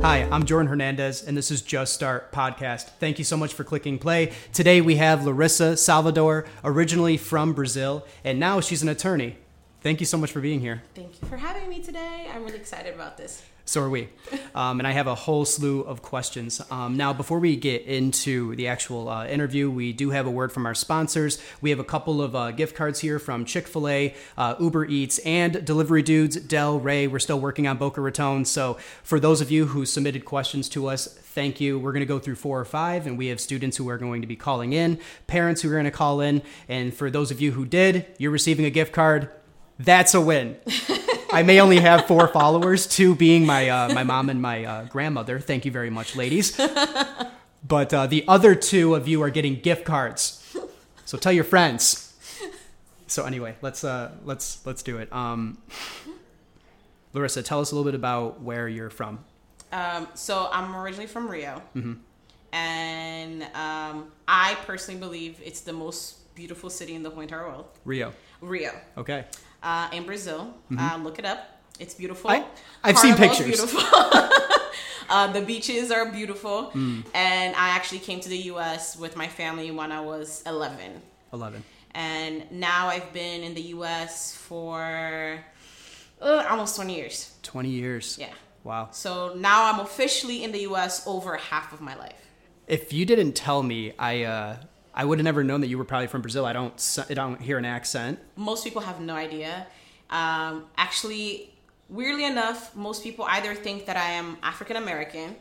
Hi, I'm Jordan Hernandez, and this is Just Start Podcast. Thank you so much for clicking play. Today we have Larissa Salvador, originally from Brazil, and now she's an attorney. Thank you so much for being here. Thank you for having me today. I'm really excited about this. So are we. Um, and I have a whole slew of questions. Um, now, before we get into the actual uh, interview, we do have a word from our sponsors. We have a couple of uh, gift cards here from Chick fil A, uh, Uber Eats, and Delivery Dudes, Delray. We're still working on Boca Raton. So, for those of you who submitted questions to us, thank you. We're going to go through four or five, and we have students who are going to be calling in, parents who are going to call in. And for those of you who did, you're receiving a gift card. That's a win. I may only have four followers, two being my uh, my mom and my uh, grandmother. Thank you very much, ladies. But uh, the other two of you are getting gift cards. So tell your friends. So anyway, let's uh, let's let's do it. Um, Larissa, tell us a little bit about where you're from. Um, so I'm originally from Rio, and um, I personally believe it's the most beautiful city in the whole entire world. Rio. Rio, Okay. Uh, in Brazil. Uh, look it up. It's beautiful. I- I've seen pictures. Beautiful. uh, the beaches are beautiful, Mm. and I actually came to the U.S. with my family when I was 11. Eleven. and now I've been in the U.S. for uh, almost 20 years. Twenty years. Yeah. Wow. So now I'm officially in the U.S. over half of my life. If you didn't tell me, I uh, I would have never known that you were probably from Brazil. I don't I don't hear an accent. Most people have no idea. Um, actually, weirdly enough, most people either think that I am African American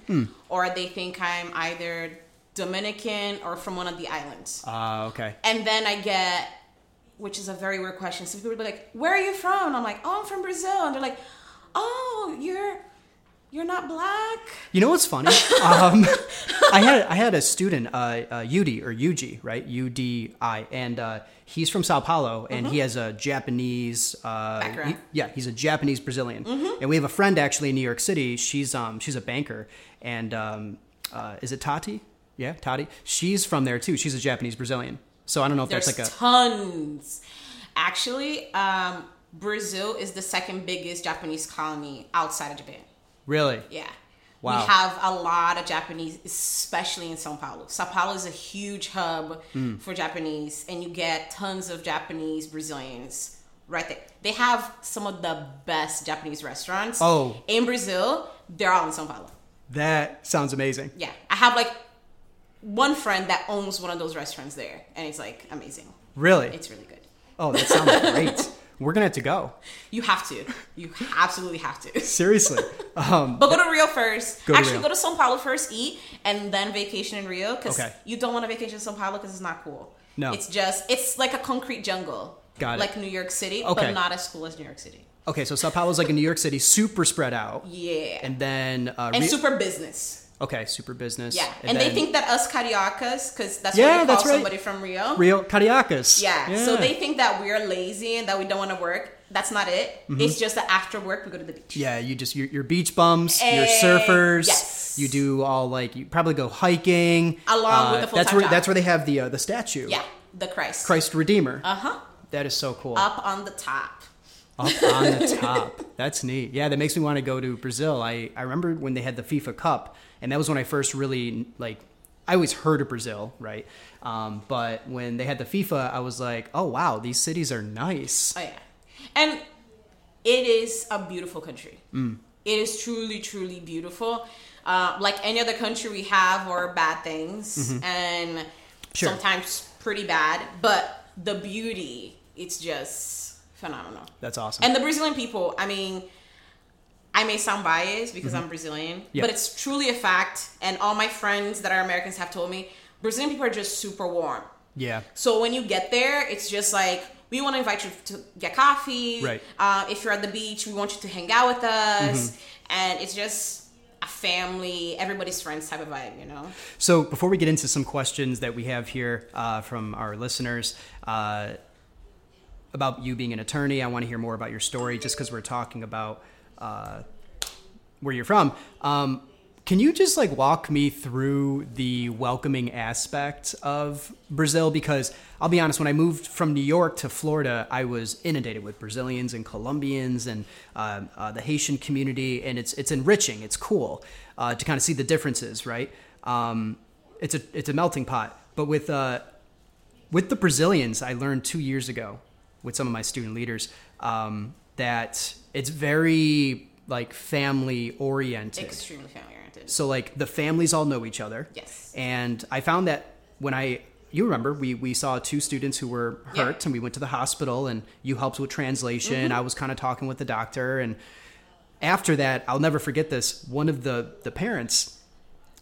or they think I'm either Dominican or from one of the islands. Ah, okay. And then I get, which is a very weird question. Some people will be like, "Where are you from?" And I'm like, "Oh, I'm from Brazil." And they're like, "Oh, you're you're not black." You know what's funny? um, I had I had a student, uh, uh, Udi or Yuji, right? U D I, and uh, he's from Sao Paulo, and he has a Japanese uh, Background. he- yeah, he's a Japanese Brazilian, and we have a friend actually in New York City. She's um she's a banker, and um, uh, is it Tati? Yeah, Tati. She's from there too. She's a Japanese Brazilian. So I don't know if There's that's like a tons. Actually, um, Brazil is the second biggest Japanese colony outside of Japan. Really. Yeah. Wow. We have a lot of Japanese, especially in Sao Paulo. Sao Paulo is a huge hub Hmm. for Japanese, and you get tons of Japanese Brazilians right there. They have some of the best Japanese restaurants. Oh. In Brazil, they're all in Sao Paulo. That sounds amazing. Yeah. I have like one friend that owns one of those restaurants there, and it's like amazing. Really? It's really good. oh, that sounds great. We're gonna have to go. You have to. You absolutely have to. Seriously. Um, But go to Rio first. Go Actually, Rio. go to São Paulo first, eat, and then vacation in Rio because Okay. you don't want to vacation in São Paulo because it's not cool. No. It's just, it's like a concrete jungle. Got it. Like New York City, Okay. but not as cool as New York City. okay, so Sao Paulo's like a New York City, super spread out. Yeah. And And, then uh, Rio- super business. Okay, super business. Yeah. And, they then think that us cariocas, because that's Yeah, what we call that's right. somebody from Rio. Rio Cariocas. Yeah. So they think that we're lazy and that we don't want to work. That's not it. Mm-hmm. It's just that after work we go to the beach. Yeah, you just you're, you're beach bums, you're Eh, surfers. yes. You do all like you probably go hiking Along with Uh, the That's full-time where job. that's where they have the uh, the statue. Yeah. The Christ. Christ Redeemer. Uh huh. that is so cool. Up on the top. Up on the top. That's neat. Yeah, that makes me want to go to Brazil. I, I remember when they had the FIFA Cup, and that was when I first really like. I always heard of Brazil, right? Um, but when they had the FIFA, I was like, oh wow, these cities are nice. Oh yeah, and it is a beautiful country. Mm. It is truly, truly beautiful. Uh, like any other country, we have our bad things and Mm-hmm. Sure. sometimes pretty bad, but the beauty, it's just phenomenal. That's awesome. And the Brazilian people, I mean, I may sound biased because I'm Brazilian, Mm-hmm. But it's truly a fact. And all my friends that are Americans have told me Brazilian people are just super warm. yeah. So when you get there, it's just like we want to invite you to get coffee. Right. Uh, if you're at the beach, we want you to hang out with us, and it's just a family, everybody's friends type of vibe, you know. So before we get into some questions that we have here uh, from our listeners uh, about you being an attorney, I want to hear more about your story. Just because we're talking about uh, where you're from, um, Can you just like walk me through the welcoming aspect of Brazil? Because I'll be honest, when I moved from New York to Florida, I was inundated with Brazilians and Colombians and uh, uh, the Haitian community, and it's it's enriching. It's cool uh, to kind of see the differences, right? Um, it's a it's a melting pot. But with uh, with the Brazilians, I learned two years ago with some of my student leaders um, that it's very like family oriented. Extremely family oriented. So like the families all know each other. Yes. And I found that when I you remember we we saw two students who were hurt Yeah. Mm-hmm. and we went to the hospital and you helped with translation. I was kind of talking with the doctor and after that I'll never forget this. One of the the parents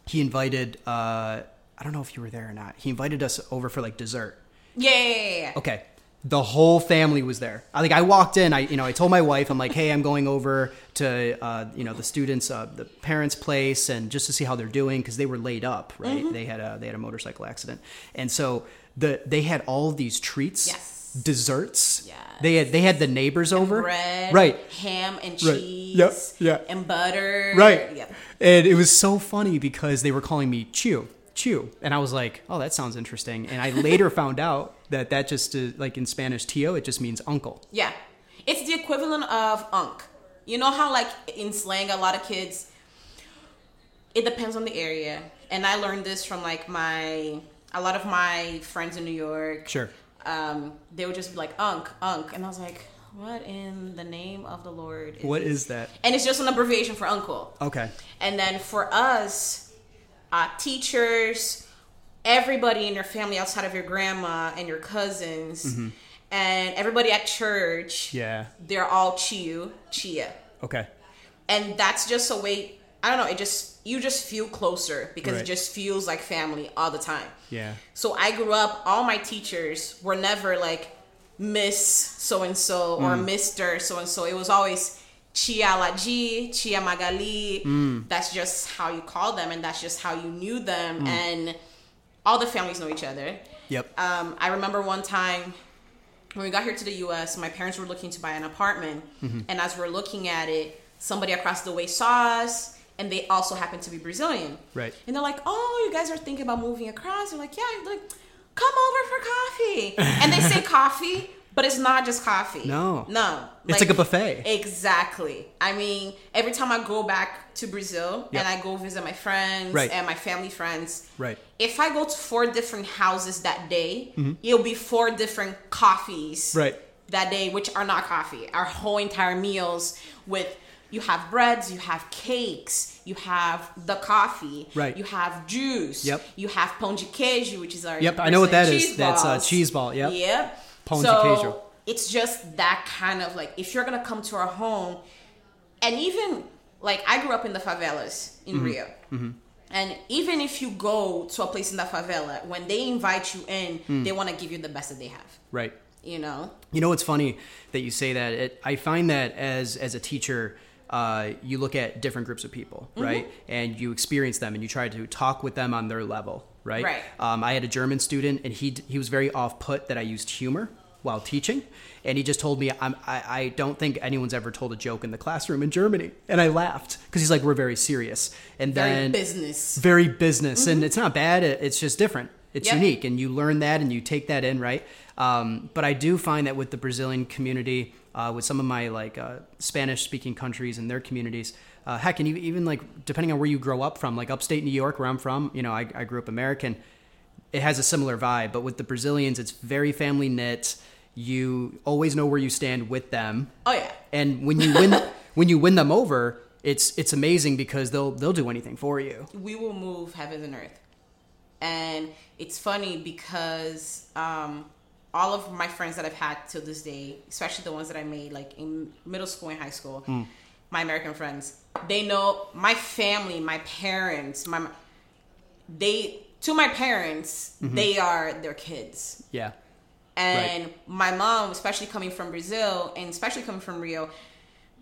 he invited uh I don't know if you were there or not. He invited us over for like dessert. Yeah, yeah, yeah. Okay. The whole family was there. I think I walked in. I you know I told my wife I'm like, hey, I'm going over to uh, you know the students uh, the parents' place and just to see how they're doing because they were laid up. Right. Mm-hmm. They had a they had a motorcycle accident, and so the they had all these treats, Yes. desserts. Yes. They had they had the neighbors over. Bread, Right. ham and Right. cheese, Yep, yeah. and butter. Right. Yep. And it was so funny because they were calling me Chew, Chew. And I was like, oh, that sounds interesting. And I later found out that that just, uh, like in Spanish, Tio, it just means uncle. Yeah. It's the equivalent of unk. You know how like in slang a lot of kids it depends on the area. And I learned this from like my a lot of my friends in New York. Sure. Um, they would just be like unk, unk, and I was like, what in the name of the Lord? Is What this? is that? And it's just an abbreviation for uncle. Okay. And then for us, uh, teachers, everybody in your family outside of your grandma and your cousins, mm-hmm. and everybody at church, Mm-hmm. Yeah. they're all Chiu, Chia. Okay. And that's just a way, I don't know, it just, you just feel closer because Right. it just feels like family all the time. Yeah. So I grew up, all my teachers were never like Miss so and so or mm. Mr. so and so. It was always Chia Laji, Chia Magali. Mm. That's just how you call them and that's just how you knew them. Mm. And all the families know each other. Yep. Um, I remember one time when we got here to the US, my parents were looking to buy an apartment. And as we're looking at it, somebody across the way saw us and they also happened to be Brazilian. Right. And they're like, "Oh, you guys are thinking about moving across?" They're like, "Yeah." Like, come over for coffee. and they say coffee, but it's not just coffee. No. no. It's like a buffet. Exactly. I mean, every time I go back to Brazil Yep. and I go visit my friends Right. and my family friends, Right. if I go to four different houses that day, it'll be four different coffees Mm-hmm. Right. that day, which are not coffee. Our whole entire meals with you have breads, you have cakes, you have the coffee, Right. You have juice, Yep. You have pão de queijo, which is our Yep, I know what that is. cheese That's a balls. cheese ball, yep. Yep. De so. It's just that kind of like if you're gonna come to our home, and even like I grew up in the favelas in Mm-hmm. Rio. And even if you go to a place in the favela, when they invite you in, Hmm. they want to give you the best that they have. Right. You know? You know what's funny that you say that? It, I find that as as a teacher, uh, you look at different groups of people, Mm-hmm. right? And you experience them, and you try to talk with them on their level, right? Right. Um, I had a German student, and he he was very off put that I used humor while teaching, and he just told me, I'm, I I don't think anyone's ever told a joke in the classroom in Germany, and I laughed because he's like, we're very serious, and Very then business. very business and it's not bad it's just different it's Yep. unique and you learn that and you take that in right um, but i do find that with the brazilian community uh, with some of my like uh, spanish speaking countries and their communities uh, heck and even, even like depending on where you grow up from like upstate new york where i'm from you know i, I grew up american it has a similar vibe but with the brazilians it's very family knit you always know where you stand with them Oh yeah. and when you win when you win them over it's it's amazing because they'll they'll do anything for you we will move heavens and earth. And it's funny because um, all of my friends that I've had till this day, especially the ones that I made like in middle school and high school, my American friends, they know my family, my parents, my they to my parents, they are their kids. yeah And my mom, especially coming from Brazil and especially coming from Rio,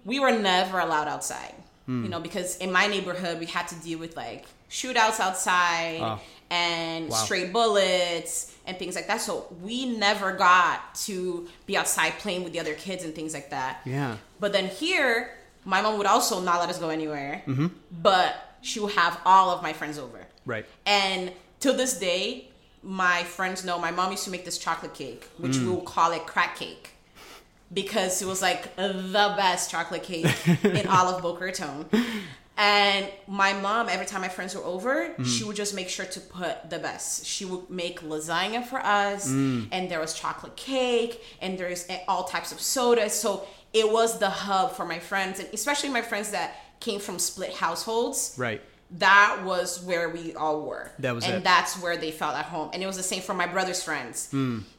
we were never allowed outside. Hmm. You know, because in my neighborhood we had to deal with like shootouts outside Oh. and Wow. stray bullets and things like that. So we never got to be outside playing with the other kids and things like that. Yeah. But then here, my mom would also not let us go anywhere. Mm-hmm. But she would have all of my friends over. Right. And to this day, my friends know my mom used to make this chocolate cake, which Mm. we will call it crack cake. Because it was like the best chocolate cake in all of Boca Raton. And my mom, every time my friends were over, Mm-hmm. she would just make sure to put the best. She would make lasagna for us, Mm. and there was chocolate cake, and there's eh, all types of sodas. So it was the hub for my friends, and especially my friends that came from split households Right. that was where we all were. That was and it. that's where they felt at home. And it was the same for my brother's friends.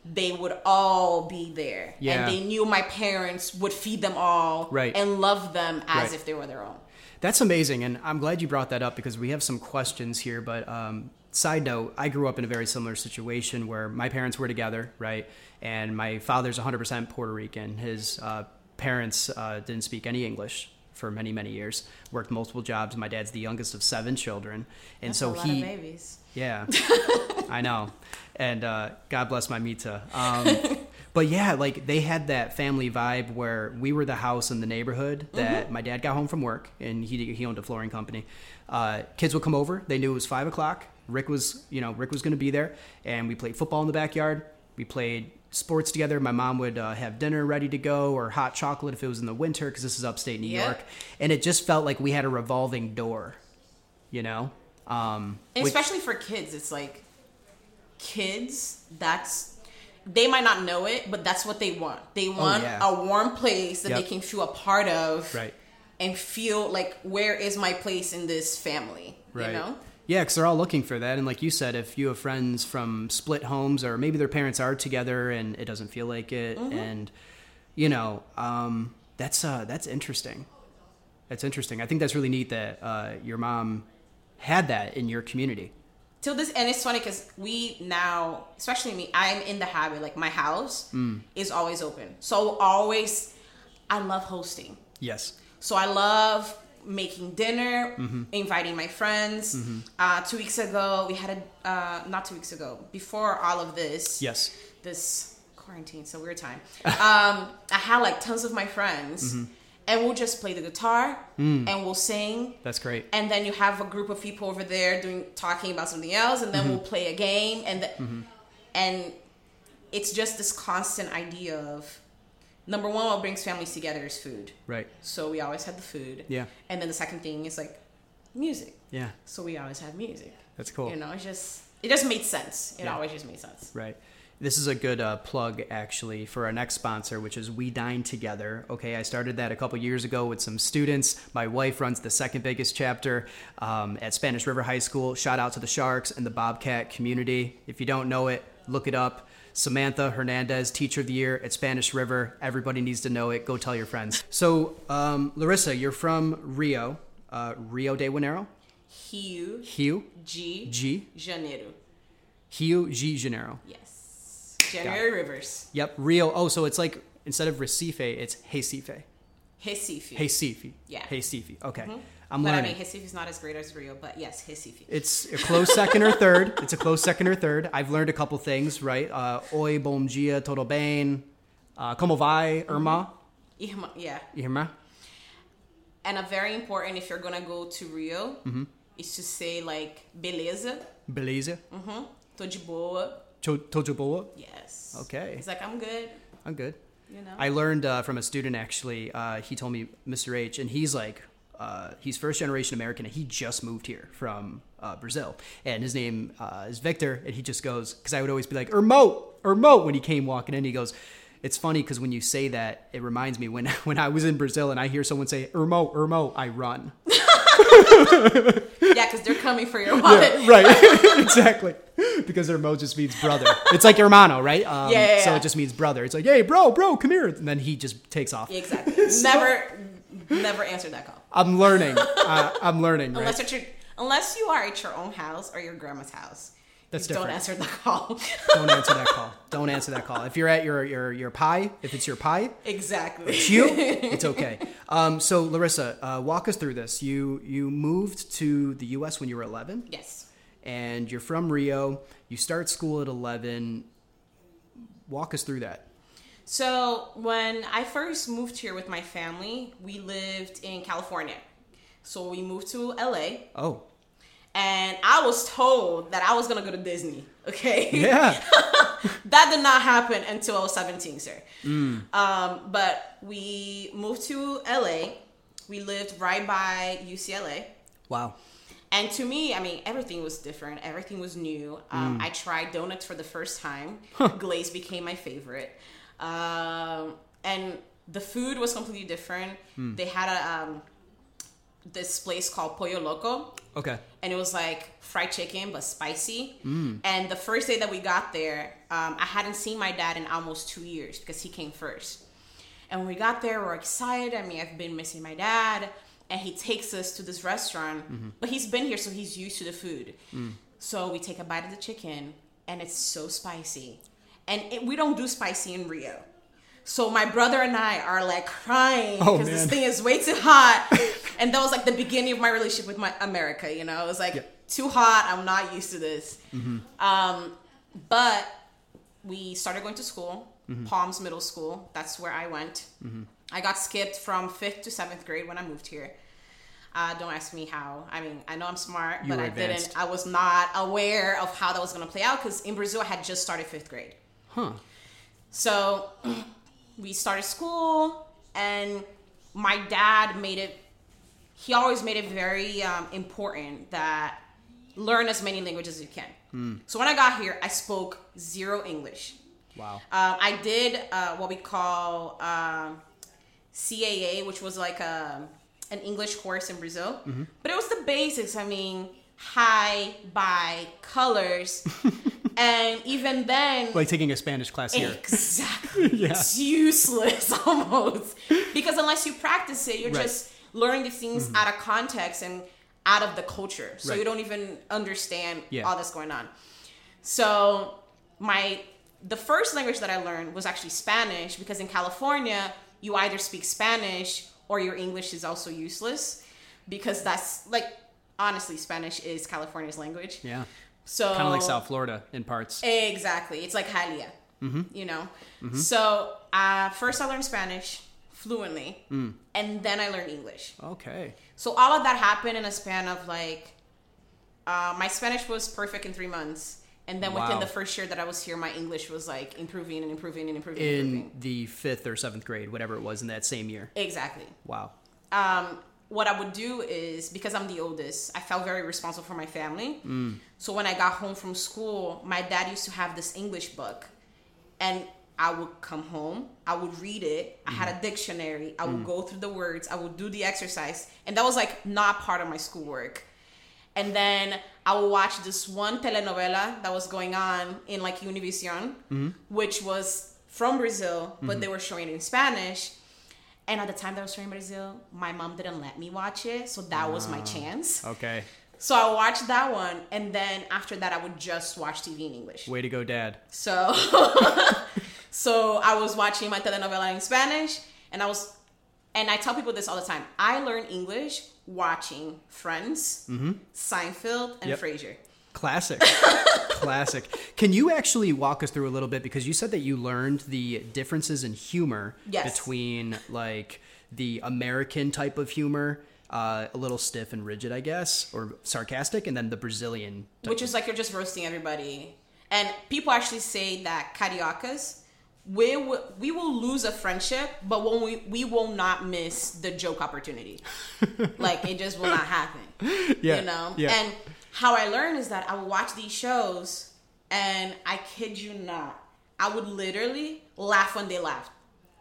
They would all be there. Yeah. And they knew my parents would feed them all Right. and love them as Right. if they were their own. That's amazing, and I'm glad you brought that up because we have some questions here. But um, side note, I grew up in a very similar situation where my parents were together, right? And my father's 100% Puerto Rican. His uh, parents uh, didn't speak any English for many, many years. Worked multiple jobs. My dad's the youngest of seven children, and That's so he babies. yeah, I know. And uh, God bless my Mita. Um, but yeah, like they had that family vibe where we were the house in the neighborhood that my dad got home from work and he, he owned a flooring company. Uh, kids would come over. They knew it was five o'clock. Rick was, you know, Rick was going to be there. And we played football in the backyard. We played sports together. My mom would uh, have dinner ready to go or hot chocolate if it was in the winter because this is upstate New Yeah. York. And it just felt like we had a revolving door, you know? Um, which- especially for kids, it's like kids, that's they might not know it, but that's what they want. They want Oh, yeah. a warm place that Yep. they can feel a part of. Right. And feel like where is my place in this family? Right. You know? Yeah, because they're all looking for that. And like you said, if you have friends from split homes or maybe their parents are together and it doesn't feel like it, Mm-hmm. and you know, um, that's uh, that's interesting. That's interesting. I think that's really neat that uh, your mom had that in your community. till this and it's funny because we now especially me i'm in the habit like my house Mm. is always open so always i love hosting Yes. so i love making dinner Mm-hmm. inviting my friends uh, two weeks ago we had a uh, not two weeks ago before all of this Yes. this quarantine so weird time um, i had like tons of my friends Mm-hmm. and we'll just play the guitar Mm. and we'll sing That's great. and then you have a group of people over there doing talking about something else and then Mm-hmm. we'll play a game and the, and it's just this constant idea of number one what brings families together is food Right. so we always had the food Yeah. and then the second thing is like music Yeah. so we always have music That's cool. you know it just it just made sense it Yeah. always just made sense Right. This is a good uh, plug, actually, for our next sponsor, which is We Dine Together. Okay, I started that a couple years ago with some students. My wife runs the second biggest chapter um, at Spanish River High School. Shout out to the Sharks and the Bobcat community. If you don't know it, look it up. Samantha Hernandez, Teacher of the Year at Spanish River. Everybody needs to know it. Go tell your friends. So, um, Larissa, you're from Rio, uh, Rio de Janeiro, Rio Rio, G G, Janeiro Rio de Janeiro. yes January Rivers Yep, Rio. Oh, so it's like instead of Recife, it's Recife. Recife Recife. Yeah. Recife. Okay. I'm but I learning. mean Recife is not as great as Rio but yes Recife it's a close second or third. It's a close second or third. I've learned a couple things, right? Uh, Oi, bom dia, todo bem. Uh, como vai, Irma? Irma- yeah Irma? And a very important if you're gonna go to Rio Mm-hmm. is to say like beleza, Beleza? mm, tô de boa. Cho- Tojo boa? Yes. Okay. It's like I'm good. I'm good. You know. I learned uh, from a student actually. Uh, he told me Mr. H, and he's like, uh, he's first generation American, and he just moved here from uh, Brazil, and his name uh, is Victor, and he just goes because I would always be like Ermo, Ermo when he came walking in. He goes, it's funny because when you say that, it reminds me when when I was in Brazil and I hear someone say Ermo, Ermo, I run. yeah, because they're coming for your wallet. right, exactly. Because Ermo just means brother. It's like hermano, right? Um, Yeah, yeah, So it just means brother. It's like, hey, bro, bro, come here, and then he just takes off. Exactly. never, never answer that call I'm learning. uh, I'm learning. Right? unless your, unless you are at your own house or your grandma's house. That's you Don't answer the call. Don't answer that call. Don't answer that call. If you're at your your your pie, if it's your pie, exactly. It's you, it's okay. Um, so Larissa, uh, walk us through this. You you moved to the U.S. when you were 11, Yes. and you're from Rio. You start school at 11. Walk us through that. So when I first moved here with my family, we lived in California. So we moved to LA, Oh, and I was told that I was gonna go to Disney. Okay. yeah. that did not happen until I was 17, sir. Um, but we moved to LA. We lived right by UCLA. wow. And to me, I mean, everything was different. Everything was new. Um, I tried donuts for the first time. Glaze became my favorite. Um, and the food was completely different. They had a um, this place called Pollo Loco Okay. and it was like fried chicken but spicy. And the first day that we got there, um, I hadn't seen my dad in almost two years because he came first. And when we got there, we're excited. I mean, I've been missing my dad, and he takes us to this restaurant. But he's been here, so he's used to the food. So we take a bite of the chicken, and it's so spicy. And it, we don't do spicy in Rio. So my brother and I are like crying Oh, because this thing is way too hot. and that was like the beginning of my relationship with my America. You know, it was like Yeah. too hot. I'm not used to this. Mm-hmm. Um, but we started going to school, Mm-hmm. Palms Middle School. That's where I went. I got skipped from fifth to seventh grade when I moved here. Uh, don't ask me how. I mean, I know I'm smart, You but I advanced. didn't. I was not aware of how that was going to play out because in Brazil I had just started fifth grade. Huh. So we started school, and my dad made it. He always made it very um, important that learn as many languages as you can. So when I got here, I spoke zero English. Wow. Um, I did uh, what we call um, CAA, which was like a, an English course in Brazil. But it was the basics. I mean, hi, bye, colors. and even then, Like taking a Spanish class here. Exactly. Yeah. It's useless almost. Because unless you practice it, you're Right. Mm-hmm. just learning these things out of context and out of the culture. So Right. you don't even understand Yeah. all that's going on. So my the first language that I learned was actually Spanish because in California you either speak Spanish or your English is also useless because that's like honestly Spanish is California's language. Yeah. So Kind of like South Florida in parts. Exactly. It's like Hialeah. You know? So uh, first I learned Spanish fluently, and then I learned English. Okay. So all of that happened in a span of like, uh, my Spanish was perfect in three months. And then within Wow. the first year that I was here, my English was like improving and improving and improving. and In improving. the fifth or seventh grade, whatever it was in that same year. Exactly. Wow. um, what I would do is because I'm the oldest, I felt very responsible for my family. Mm. So when I got home from school, my dad used to have this English book, and I would come home, I would read it. I had a mm. dictionary. I would mm. go through the words. I would do the exercise, and that was like not part of my schoolwork. And then I would watch this one telenovela that was going on in like Univision, mm-hmm. which was from Brazil, but they mm-hmm. were showing it in Spanish. And at the time that I was showing Brazil, my mom didn't let me watch it, so that was my ah, chance. Okay. So I watched that one, and then after that, I would just watch TV in English. Way to go, Dad. So, so I was watching my telenovela in Spanish, and I was, and I tell people this all the time. I learned English watching Friends, mm-hmm. Seinfeld, and Yep. Frasier. Classic. Classic. Can you actually walk us through a little bit because you said that you learned the differences in humor Yes. between like the American type of humor, uh, a little stiff and rigid, I guess, or sarcastic, and then the Brazilian. Type. which is like you're just roasting everybody. And people actually say that cariocas, we w- we will lose a friendship, but when we we will not miss the joke opportunity. like it just will not happen. Yeah, You know. yeah. And how I learned is that I would watch these shows, and I kid you not, I would literally laugh when they laughed.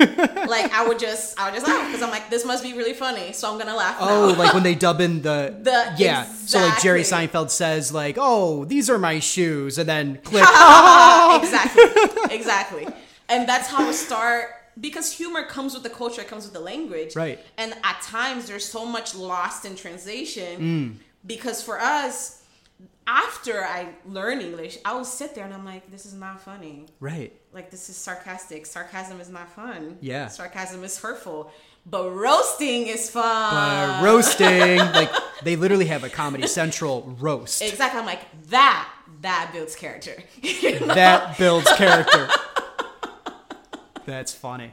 like I would just I would just laugh because I'm like this must be really funny, so I'm gonna laugh. Oh, now. like when they dub in the, The- yeah. So like Jerry. Seinfeld says like, "Oh, these are my shoes," and then click. exactly exactly and that's how it start because humor comes with the culture it comes with the language Right. and at times there's so much lost in translation Mm. Because for us after i learn english i will sit there and i'm like this is not funny right. like this is sarcastic sarcasm is not fun Yeah. sarcasm is hurtful but roasting is fun roasting, like they literally have a Comedy Central roast exactly i'm like that that builds character You know? that builds character. That's funny.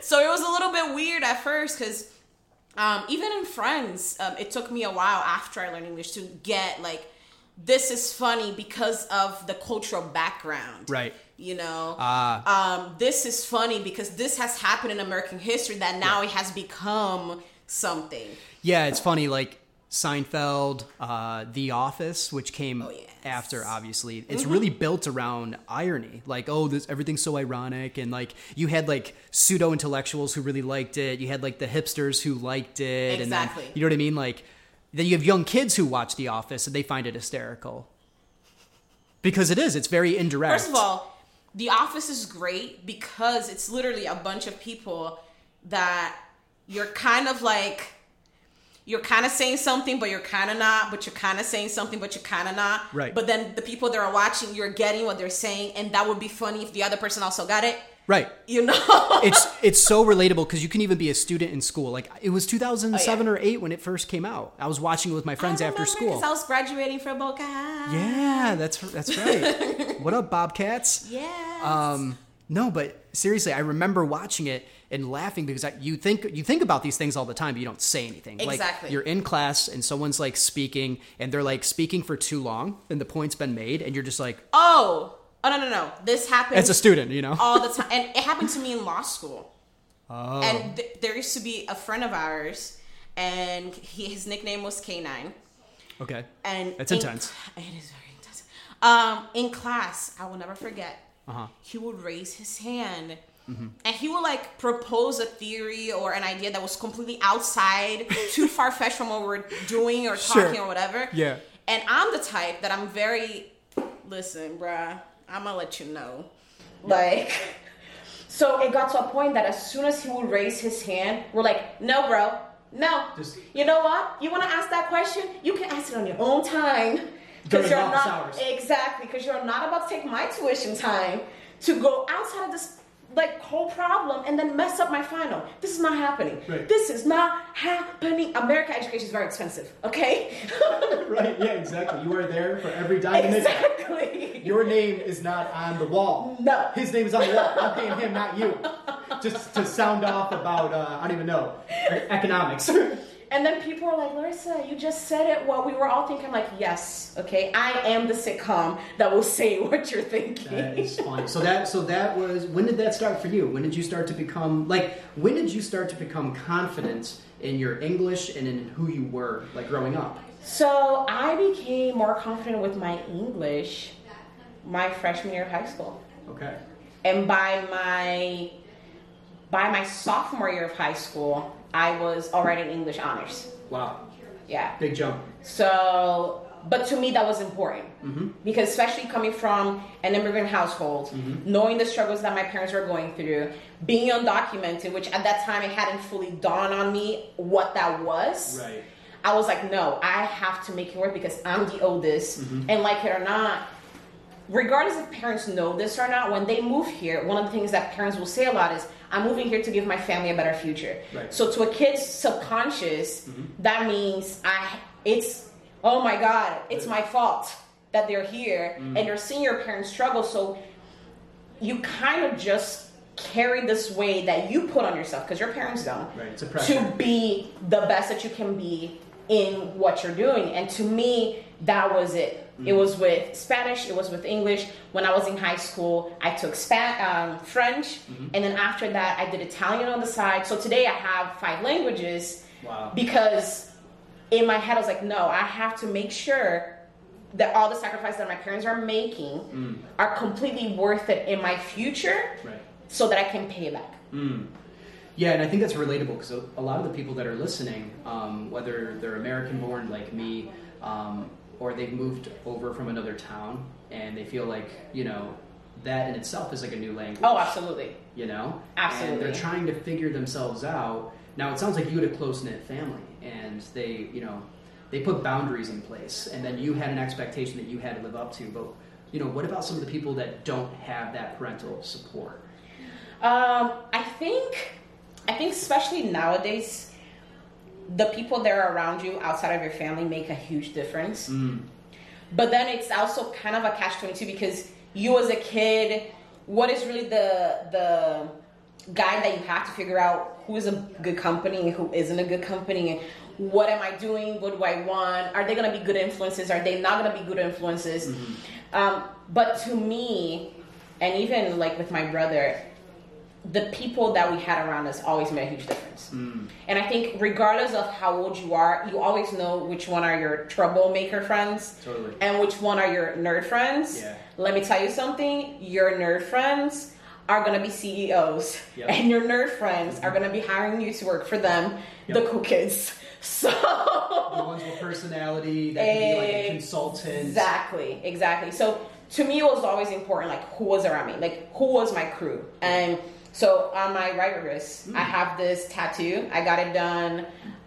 So it was a little bit weird at first because Um, even in Friends, um, it took me a while after I learned English to get like this is funny because of the cultural background. Right. You know, Ah. um, this is funny because this has happened in American history that now it has become something. Yeah, it's funny. Like Seinfeld, uh, The Office, which came Oh, yes. Mm-hmm. after, obviously, it's really built around irony. Like, oh, this everything's so ironic, and like you had like pseudo intellectuals who really liked it. You had like the hipsters who liked it, Exactly. and then you know what I mean. Like, then you have young kids who watch The Office and they find it hysterical because it is. It's very indirect. First of all, The Office is great because it's literally a bunch of people that you're kind of like you're kind of saying something but you're kind of not but you're kind of saying something but you're kind of not Right. but then the people that are watching you're getting what they're saying and that would be funny if the other person also got it right. you know it's it's so relatable because you can even be a student in school. Like it was 2007 Oh, yeah. or 8 when it first came out. I was watching it with my friends after school. I was graduating from Boca Yeah, that's that's right. what up, Bobcats? yeah Um, no, but seriously, I remember watching it and laughing because I, you think you think about these things all the time, but you don't say anything. Exactly. Like you're in class and someone's like speaking, and they're like speaking for too long, and the point's been made, and you're just like, oh oh no no no this happened as a student, you know. all the time and it happened to me in law school Oh. and th- there used to be a friend of ours and he, his nickname was k9 okay. and in- intense. it is very intense um in class i will never forget Uh-huh. he would raise his hand Mm-hmm. and he would like propose a theory or an idea that was completely outside too far-fetched from what we're doing or Sure. talking or whatever Yeah. and i'm the type that i'm very listen bruh i'm gonna let you know like so it got to a point that as soon as he would raise his hand we're like no bro no Just- you know what you want to ask that question you can ask it on your own time During you're office not hours. exactly because you're not about to take my tuition time to go outside of this like whole problem and then mess up my final this is not happening Right. this is not happening american education is very expensive okay Right, yeah, exactly. You are there for every dime exactly Your name is not on the wall. No. His name is on the wall. I'm paying him, not you. Just to sound off about, uh, I don't even know, economics. And then people were like, Larissa, you just said it. Well, we were all thinking, like, yes, okay, I am the sitcom that will say what you're thinking. That is funny. So that so that was when did that start for you? When did you start to become like when did you start to become confident in your English and in who you were like growing up? So I became more confident with my English my freshman year of high school. Okay. And by my by my sophomore year of high school, I was already in English honors. Wow. Yeah. Big jump. So, but to me, that was important mm-hmm. because, especially coming from an immigrant household, mm-hmm. knowing the struggles that my parents were going through, being undocumented, which at that time it hadn't fully dawned on me what that was. Right. I was like, no, I have to make it work because I'm the oldest, mm-hmm. and like it or not, regardless if parents know this or not, when they move here, one of the things that parents will say a lot is, I'm moving here to give my family a better future. Right. So to a kid's subconscious, mm-hmm. that means I it's oh my god, it's my fault that they're here mm. and they're seeing your parents struggle. So you kind of just carry this weight that you put on yourself because your parents don't Right, it's a pressure. to be the best that you can be in what you're doing. And to me, that was it. It was with Spanish, it was with English. When I was in high school, I took Span- um, French, and then after that, I did Italian on the side. So today I have five languages Wow. because in my head, I was like, no, I have to make sure that all the sacrifices that my parents are making are completely worth it in my future Right. so that I can pay back. Yeah, and I think that's relatable because a, a lot of the people that are listening, um, whether they're American born like me, um, or they've moved over from another town and they feel like, you know, that in itself is like a new language. Oh, absolutely. You know? Absolutely. And they're trying to figure themselves out. Now, it sounds like you had a close knit family and they, you know, they put boundaries in place and then you had an expectation that you had to live up to. But, you know, what about some of the people that don't have that parental support? Um, I think, I think especially nowadays, the people that are around you outside of your family make a huge difference. But then it's also kind of a catch twenty two because you as a kid, what is really the the guy that you have to figure out who is a good company and who isn't a good company and what am I doing? What do I want? Are they going to be good influences? Are they not going to be good influences? Mm-hmm. Um, but to me, and even like with my brother, the people that we had around us always made a huge difference. Mm. And I think regardless of how old you are, you always know which one are your troublemaker friends totally. and which one are your nerd friends. Yeah. Let me tell you something, your nerd friends are going to be CEOs yep. and your nerd friends mm-hmm. are going to be hiring you to work for them, yep. the cool kids. So the ones with personality that can be like a consultant. Exactly, exactly. So to me, it was always important, like who was around me, like who was my crew, and so on my right wrist, mm. I have this tattoo. I got it done.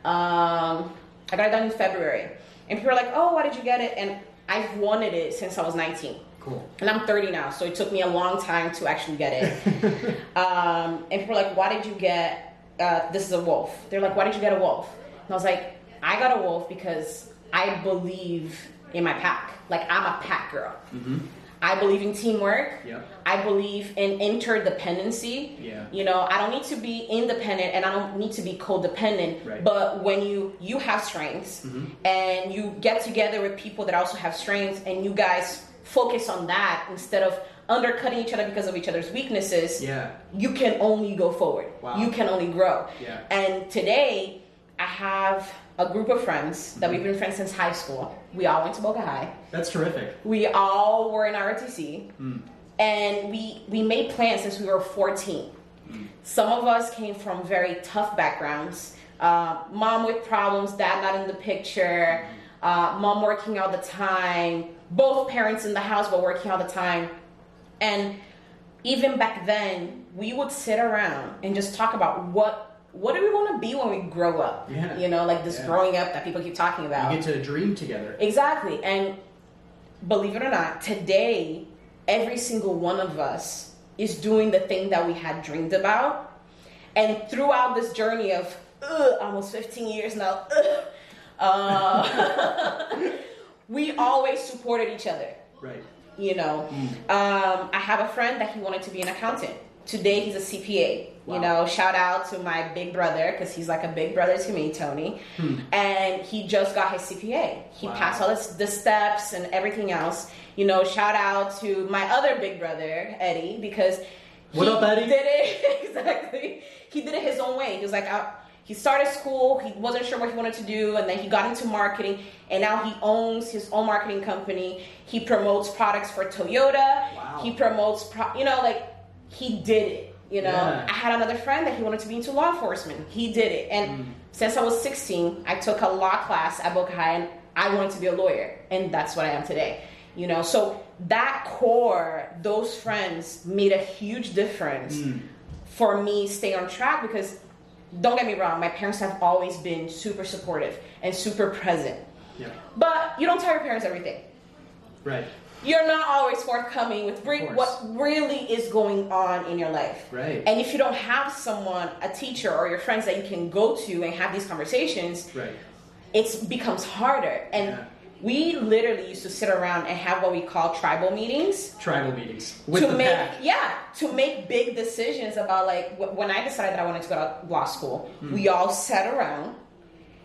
Um, I got it done in February, and people are like, "Oh, why did you get it?" And I've wanted it since I was 19. Cool. And I'm 30 now, so it took me a long time to actually get it. um, and people are like, "Why did you get?" Uh, this is a wolf. They're like, "Why did you get a wolf?" And I was like, "I got a wolf because I believe in my pack. Like I'm a pack girl. Mm-hmm. I believe in teamwork. Yep. I believe in interdependency. Yeah. You know, I don't need to be independent and I don't need to be codependent. Right. But when you you have strengths mm-hmm. and you get together with people that also have strengths and you guys focus on that instead of undercutting each other because of each other's weaknesses, yeah. you can only go forward. Wow. You can only grow. Yeah. And today I have a group of friends that we've been friends since high school. We all went to Boca High. That's terrific. We all were in ROTC. Mm. And we, we made plans since we were 14. Mm. Some of us came from very tough backgrounds. Uh, mom with problems, dad not in the picture, uh, mom working all the time, both parents in the house but working all the time. And even back then, we would sit around and just talk about what what do we want to be when we grow up? Yeah. You know, like this yeah. growing up that people keep talking about. You get to dream together. Exactly. And believe it or not, today, every single one of us is doing the thing that we had dreamed about. And throughout this journey of almost 15 years now, uh, we always supported each other. Right. You know, mm. um, I have a friend that he wanted to be an accountant. Today, he's a CPA. Wow. You know, shout out to my big brother because he's like a big brother to me, Tony. Hmm. And he just got his CPA. He wow. passed all the, the steps and everything else. You know, shout out to my other big brother, Eddie, because what up, Eddie? Did it exactly. He did it his own way. He was like, I, he started school. He wasn't sure what he wanted to do, and then he got into marketing. And now he owns his own marketing company. He promotes products for Toyota. Wow. He promotes, pro- you know, like he did it you know, yeah. I had another friend that he wanted to be into law enforcement. He did it. And mm. since I was 16, I took a law class at Boca High and I wanted to be a lawyer. And that's what I am today. You know, so that core, those friends made a huge difference mm. for me stay on track because don't get me wrong, my parents have always been super supportive and super present. Yeah. But you don't tell your parents everything. Right you're not always forthcoming with re- what really is going on in your life. Right. And if you don't have someone, a teacher or your friends that you can go to and have these conversations, right. it becomes harder. And yeah. we literally used to sit around and have what we call tribal meetings. Tribal meetings with to make pack. yeah to make big decisions about like when I decided that I wanted to go to law school, mm. we all sat around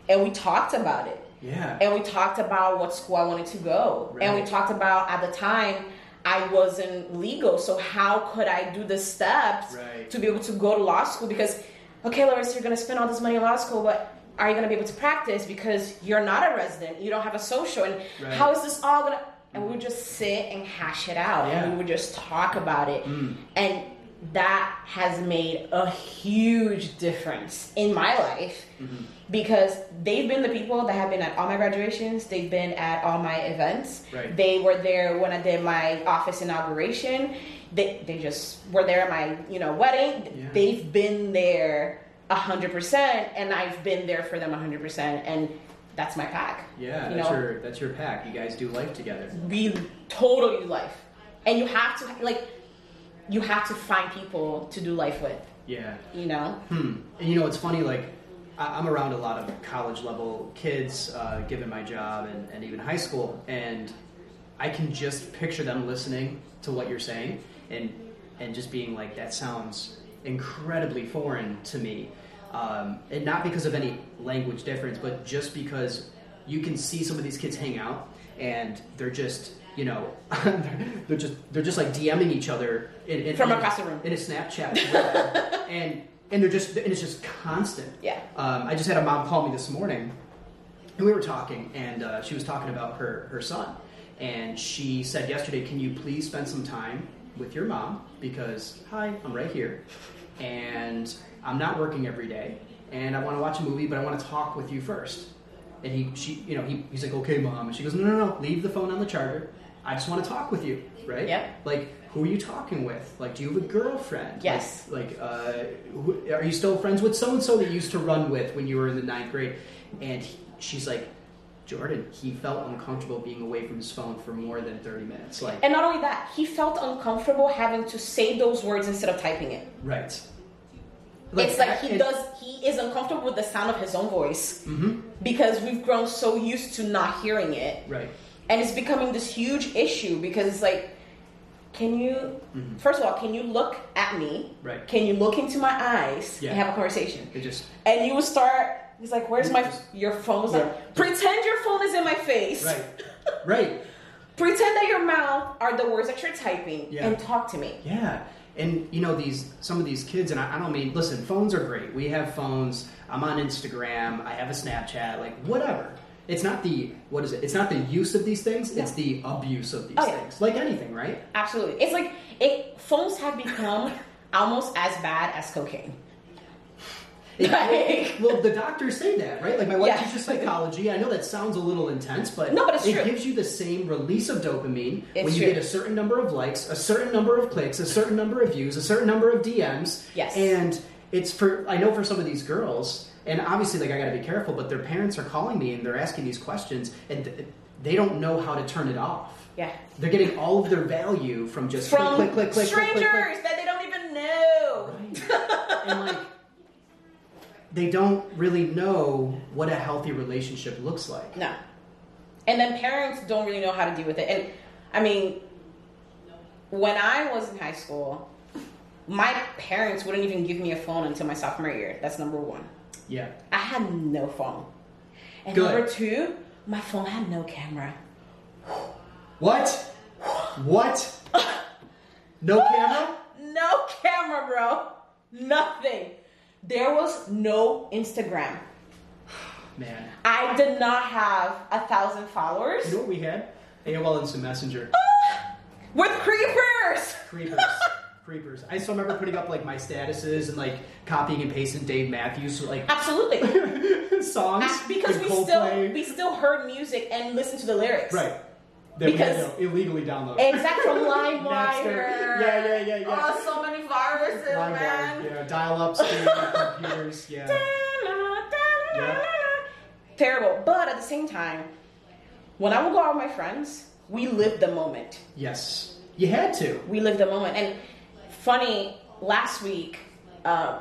and we talked about it yeah. And we talked about what school I wanted to go. Right. And we talked about at the time I wasn't legal, so how could I do the steps right. to be able to go to law school? Because, okay, Larissa, you're going to spend all this money in law school, but are you going to be able to practice because you're not a resident, you don't have a social, and right. how is this all going to? And we would just sit and hash it out, yeah. and we would just talk about it, mm. and that has made a huge difference in my life mm-hmm. because they've been the people that have been at all my graduations they've been at all my events right. they were there when i did my office inauguration they, they just were there at my you know wedding yeah. they've been there 100% and i've been there for them 100% and that's my pack yeah you that's know? your that's your pack you guys do life together we totally do life and you have to like you have to find people to do life with. Yeah. You know? Hmm. And you know, it's funny, like, I'm around a lot of college level kids, uh, given my job and, and even high school, and I can just picture them listening to what you're saying and and just being like, that sounds incredibly foreign to me, um, and not because of any language difference, but just because you can see some of these kids hang out and they're just you know they're just they're just like DMing each other in, in, From in, across the room. in a Snapchat and and they're just and it's just constant. Yeah. Um, I just had a mom call me this morning, and we were talking, and uh, she was talking about her her son, and she said yesterday, "Can you please spend some time with your mom because hi, I'm right here, and I'm not working every day, and I want to watch a movie, but I want to talk with you first. And he, she, you know, he, he's like, okay, mom. And she goes, no, no, no, leave the phone on the charger. I just want to talk with you, right? Yep. Like, who are you talking with? Like, do you have a girlfriend? Yes. Like, like uh, who, are you still friends with so and so that you used to run with when you were in the ninth grade? And he, she's like, Jordan, he felt uncomfortable being away from his phone for more than 30 minutes. Like, And not only that, he felt uncomfortable having to say those words instead of typing it. right. it's like he does. He is uncomfortable with the sound of his own voice Mhm. because we've grown so used to not hearing it, Right. And it's becoming this huge issue because it's like, can you? First of all, can you look at me? Mm-hmm. Right. Can you look into my eyes Yeah. and have a conversation? It just, And you will start. He's like, "Where's my your phone?" It's Yeah. like, pretend your phone is in my face. right. Right. Pretend that your mouth are the words that you're typing Yeah. and talk to me. Yeah, and you know these some of these kids, and I, I don't mean listen. Phones are great. We have phones. I'm on Instagram. I have a Snapchat. Like whatever. It's not the what is it? It's not the use of these things. It's the abuse of these Oh, yeah. things. Like anything, right? Absolutely. It's like it phones have become almost as bad as cocaine. It- Like- well, the doctors say that, right? Like my wife Yeah. teaches psychology. I know that sounds a little intense, but No, but it's it true. gives you the same release of dopamine It's when you true. get a certain number of likes, a certain number of clicks, a certain number of views, a certain number of DMs. Yes. And it's for I know for some of these girls, and obviously like I got to be careful, but their parents are calling me and they're asking these questions, and th- they don't know how to turn it off. Yeah. They're getting all of their value from just From click, click, click, click, click, strangers click, click. that they don't even know. and like they don't really know what a healthy relationship looks like. No. And then parents don't really know how to deal with it. And I mean, when I was in high school, my parents wouldn't even give me a phone until my sophomore year. That's number one. Yeah. I had no phone. And Good. number two, my phone had no camera. What? What? No camera? No camera, bro. Nothing. There was no Instagram. Man. I did not have a thousand followers You know what we had? AOL Instant Messenger. Ah, with creepers. Creepers. Creepers. I still remember putting up like my statuses and like copying and pasting Dave Matthews like Absolutely. songs. because we Coldplay. still we still heard music and listened to the lyrics. Right. That we had Because- to illegally download. Exact from. LimeWire. Yeah, yeah, yeah, yeah. Oh, so many viruses, man. Yeah, dial up speed, computers. Yeah. Terrible. But at the same time, when I would go out with my friends, we lived the moment. Yes. You had to. We lived the moment. And funny, last week, uh,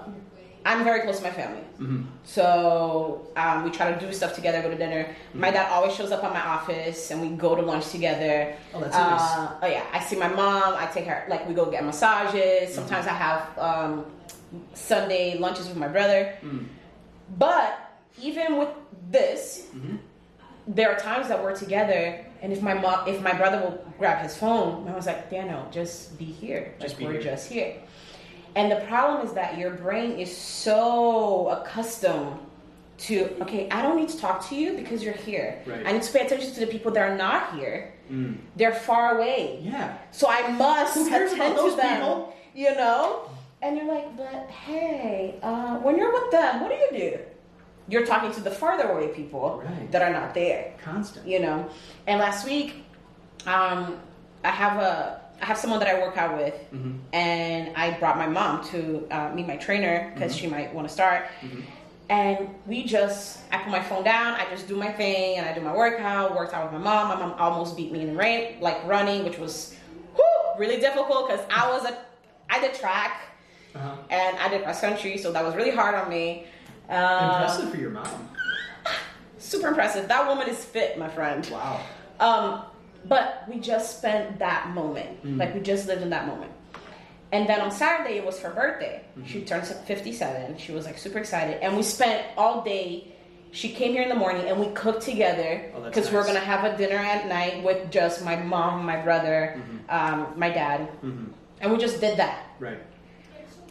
I'm very close to my family. Mm-hmm. So um, we try to do stuff together, go to dinner. Mm-hmm. My dad always shows up at my office and we go to lunch together. Oh, that's uh, nice. Oh, yeah. I see my mom. I take her, like, we go get massages. Sometimes Mm-hmm. I have um, Sunday lunches with my brother. Mm. But even with this, Mm-hmm. there are times that we're together, and if my mom, if my brother will grab his phone, my mom's like, Daniel, just be here. Just like, be we're here." just here. And the problem is that your brain is so accustomed to, okay, I don't need to talk to you because you're here. Right. I need to pay attention to the people that are not here. Mm. They're far away. Yeah. So I must attend to them. people? You know? And you're like, but hey, uh, when you're with them, what do you do? You're talking to the farther away people Right. that are not there. Constant. You know? And last week, um, I have a I have someone that I work out with, Mm-hmm. and I brought my mom to uh, meet my trainer because Mm-hmm. she might want to start. And we just, I put my phone down, I just do my thing, and I do my workout. Worked out with my mom. My mom almost beat me in the rain, like running, which was whew, really difficult because I was a, I did track Uh-huh. and I did cross country, so that was really hard on me. Um, Impressive for your mom. Super impressive. That woman is fit, my friend. Wow. Um, but we just spent that moment. Mm. Like we just lived in that moment. And then on Saturday, it was her birthday. Mm-hmm. She turned 57. She was like super excited. And we spent all day. She came here in the morning and we cooked together Oh, that's because we're going to have a dinner at night with just my mom, my brother, Mm-hmm. um, my dad. And we just did that. Right.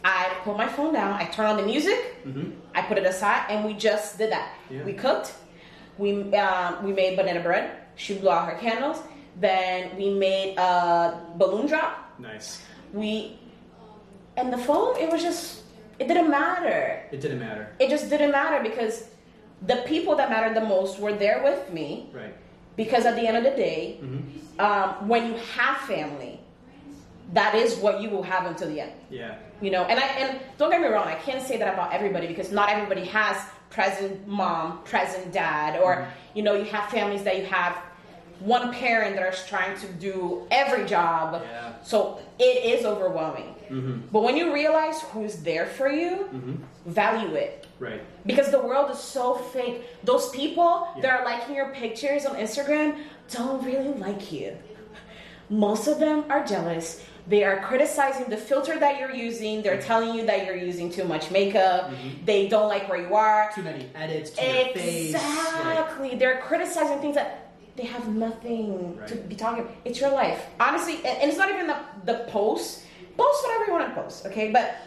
I put my phone down, I turn on the music, I put it aside, and we just did that. Mm-hmm. Yeah. We cooked, we um, we made banana bread. She blew out her candles. Then we made a balloon drop. Nice. We and the phone. It was just it didn't matter. It didn't matter. It just didn't matter because the people that mattered the most were there with me. Right. Because at the end of the day, um, when you have family, that is what you will have until the end Yeah. You know and i and don't get me wrong i can't say that about everybody because not everybody has present mom present dad or mm-hmm. you know you have families that you have one parent that is trying to do every job. Yeah. so it is overwhelming. Mm-hmm. But when you realize who's there for you mm-hmm. value it. Right. because the world is so fake. Those people that are liking your pictures on instagram don't really like you. Most of them are jealous. They are criticizing the filter that you're using. They're mm-hmm. telling you that you're using too much makeup. Mm-hmm. They don't like where you are. Too many edits to your face. like- Exactly. They're criticizing things that they have nothing to be talking about. It's your life. Honestly, and and it's not even the, the post. Post whatever you want to post, okay? But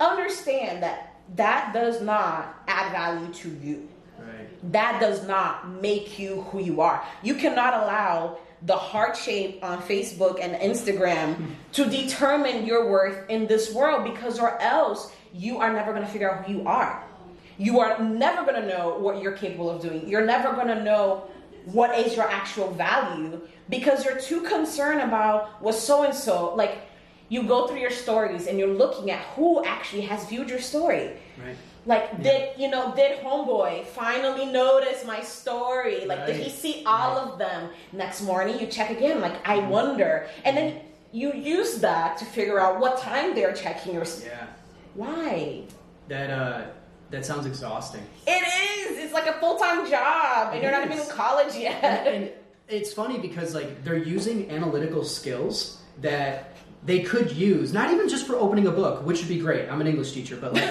understand that that does not add value to you right. that does not make you who you are. You cannot allow the heart shape on Facebook and Instagram to determine your worth in this world because, or else, you are never going to figure out who you are. You are never going to know what you're capable of doing. You're never going to know what is your actual value because you're too concerned about what so and so, like, you go through your stories and you're looking at who actually has viewed your story. Right. Like, did you know? Did homeboy finally notice my story? Like, did he see all of them? Next morning, you check again. Like, I Mm-hmm. wonder, and then you use that to figure out what time they're checking your. Yeah. Why? That uh that sounds exhausting. It is. It's like a full time job, and It you're not even in college yet. and it's funny because like they're using analytical skills that they could use not even just for opening a book which would be great i'm an english teacher but like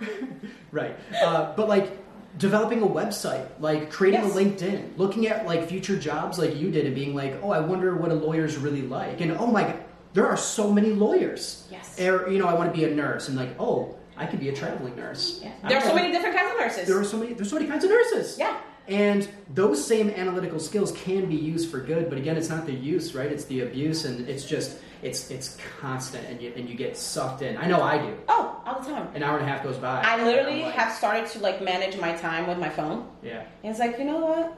right uh, but like developing a website like creating Yes. a linkedin looking at like future jobs like you did and being like oh i wonder what a lawyer's really like and oh my god there are so many lawyers Yes. or you know i want to be a nurse and like oh i could be a traveling nurse Yeah. There are so many different kinds of nurses. There are so many. There's so many kinds of nurses. Yeah. And those same analytical skills can be used for good, but again, it's not the use, right? It's the abuse, and it's just it's it's constant, and you and you get sucked in. I know I do. oh, all the time. An hour and a half goes by. I literally like, have started to like manage my time with my phone. Yeah. And it's like, you know what?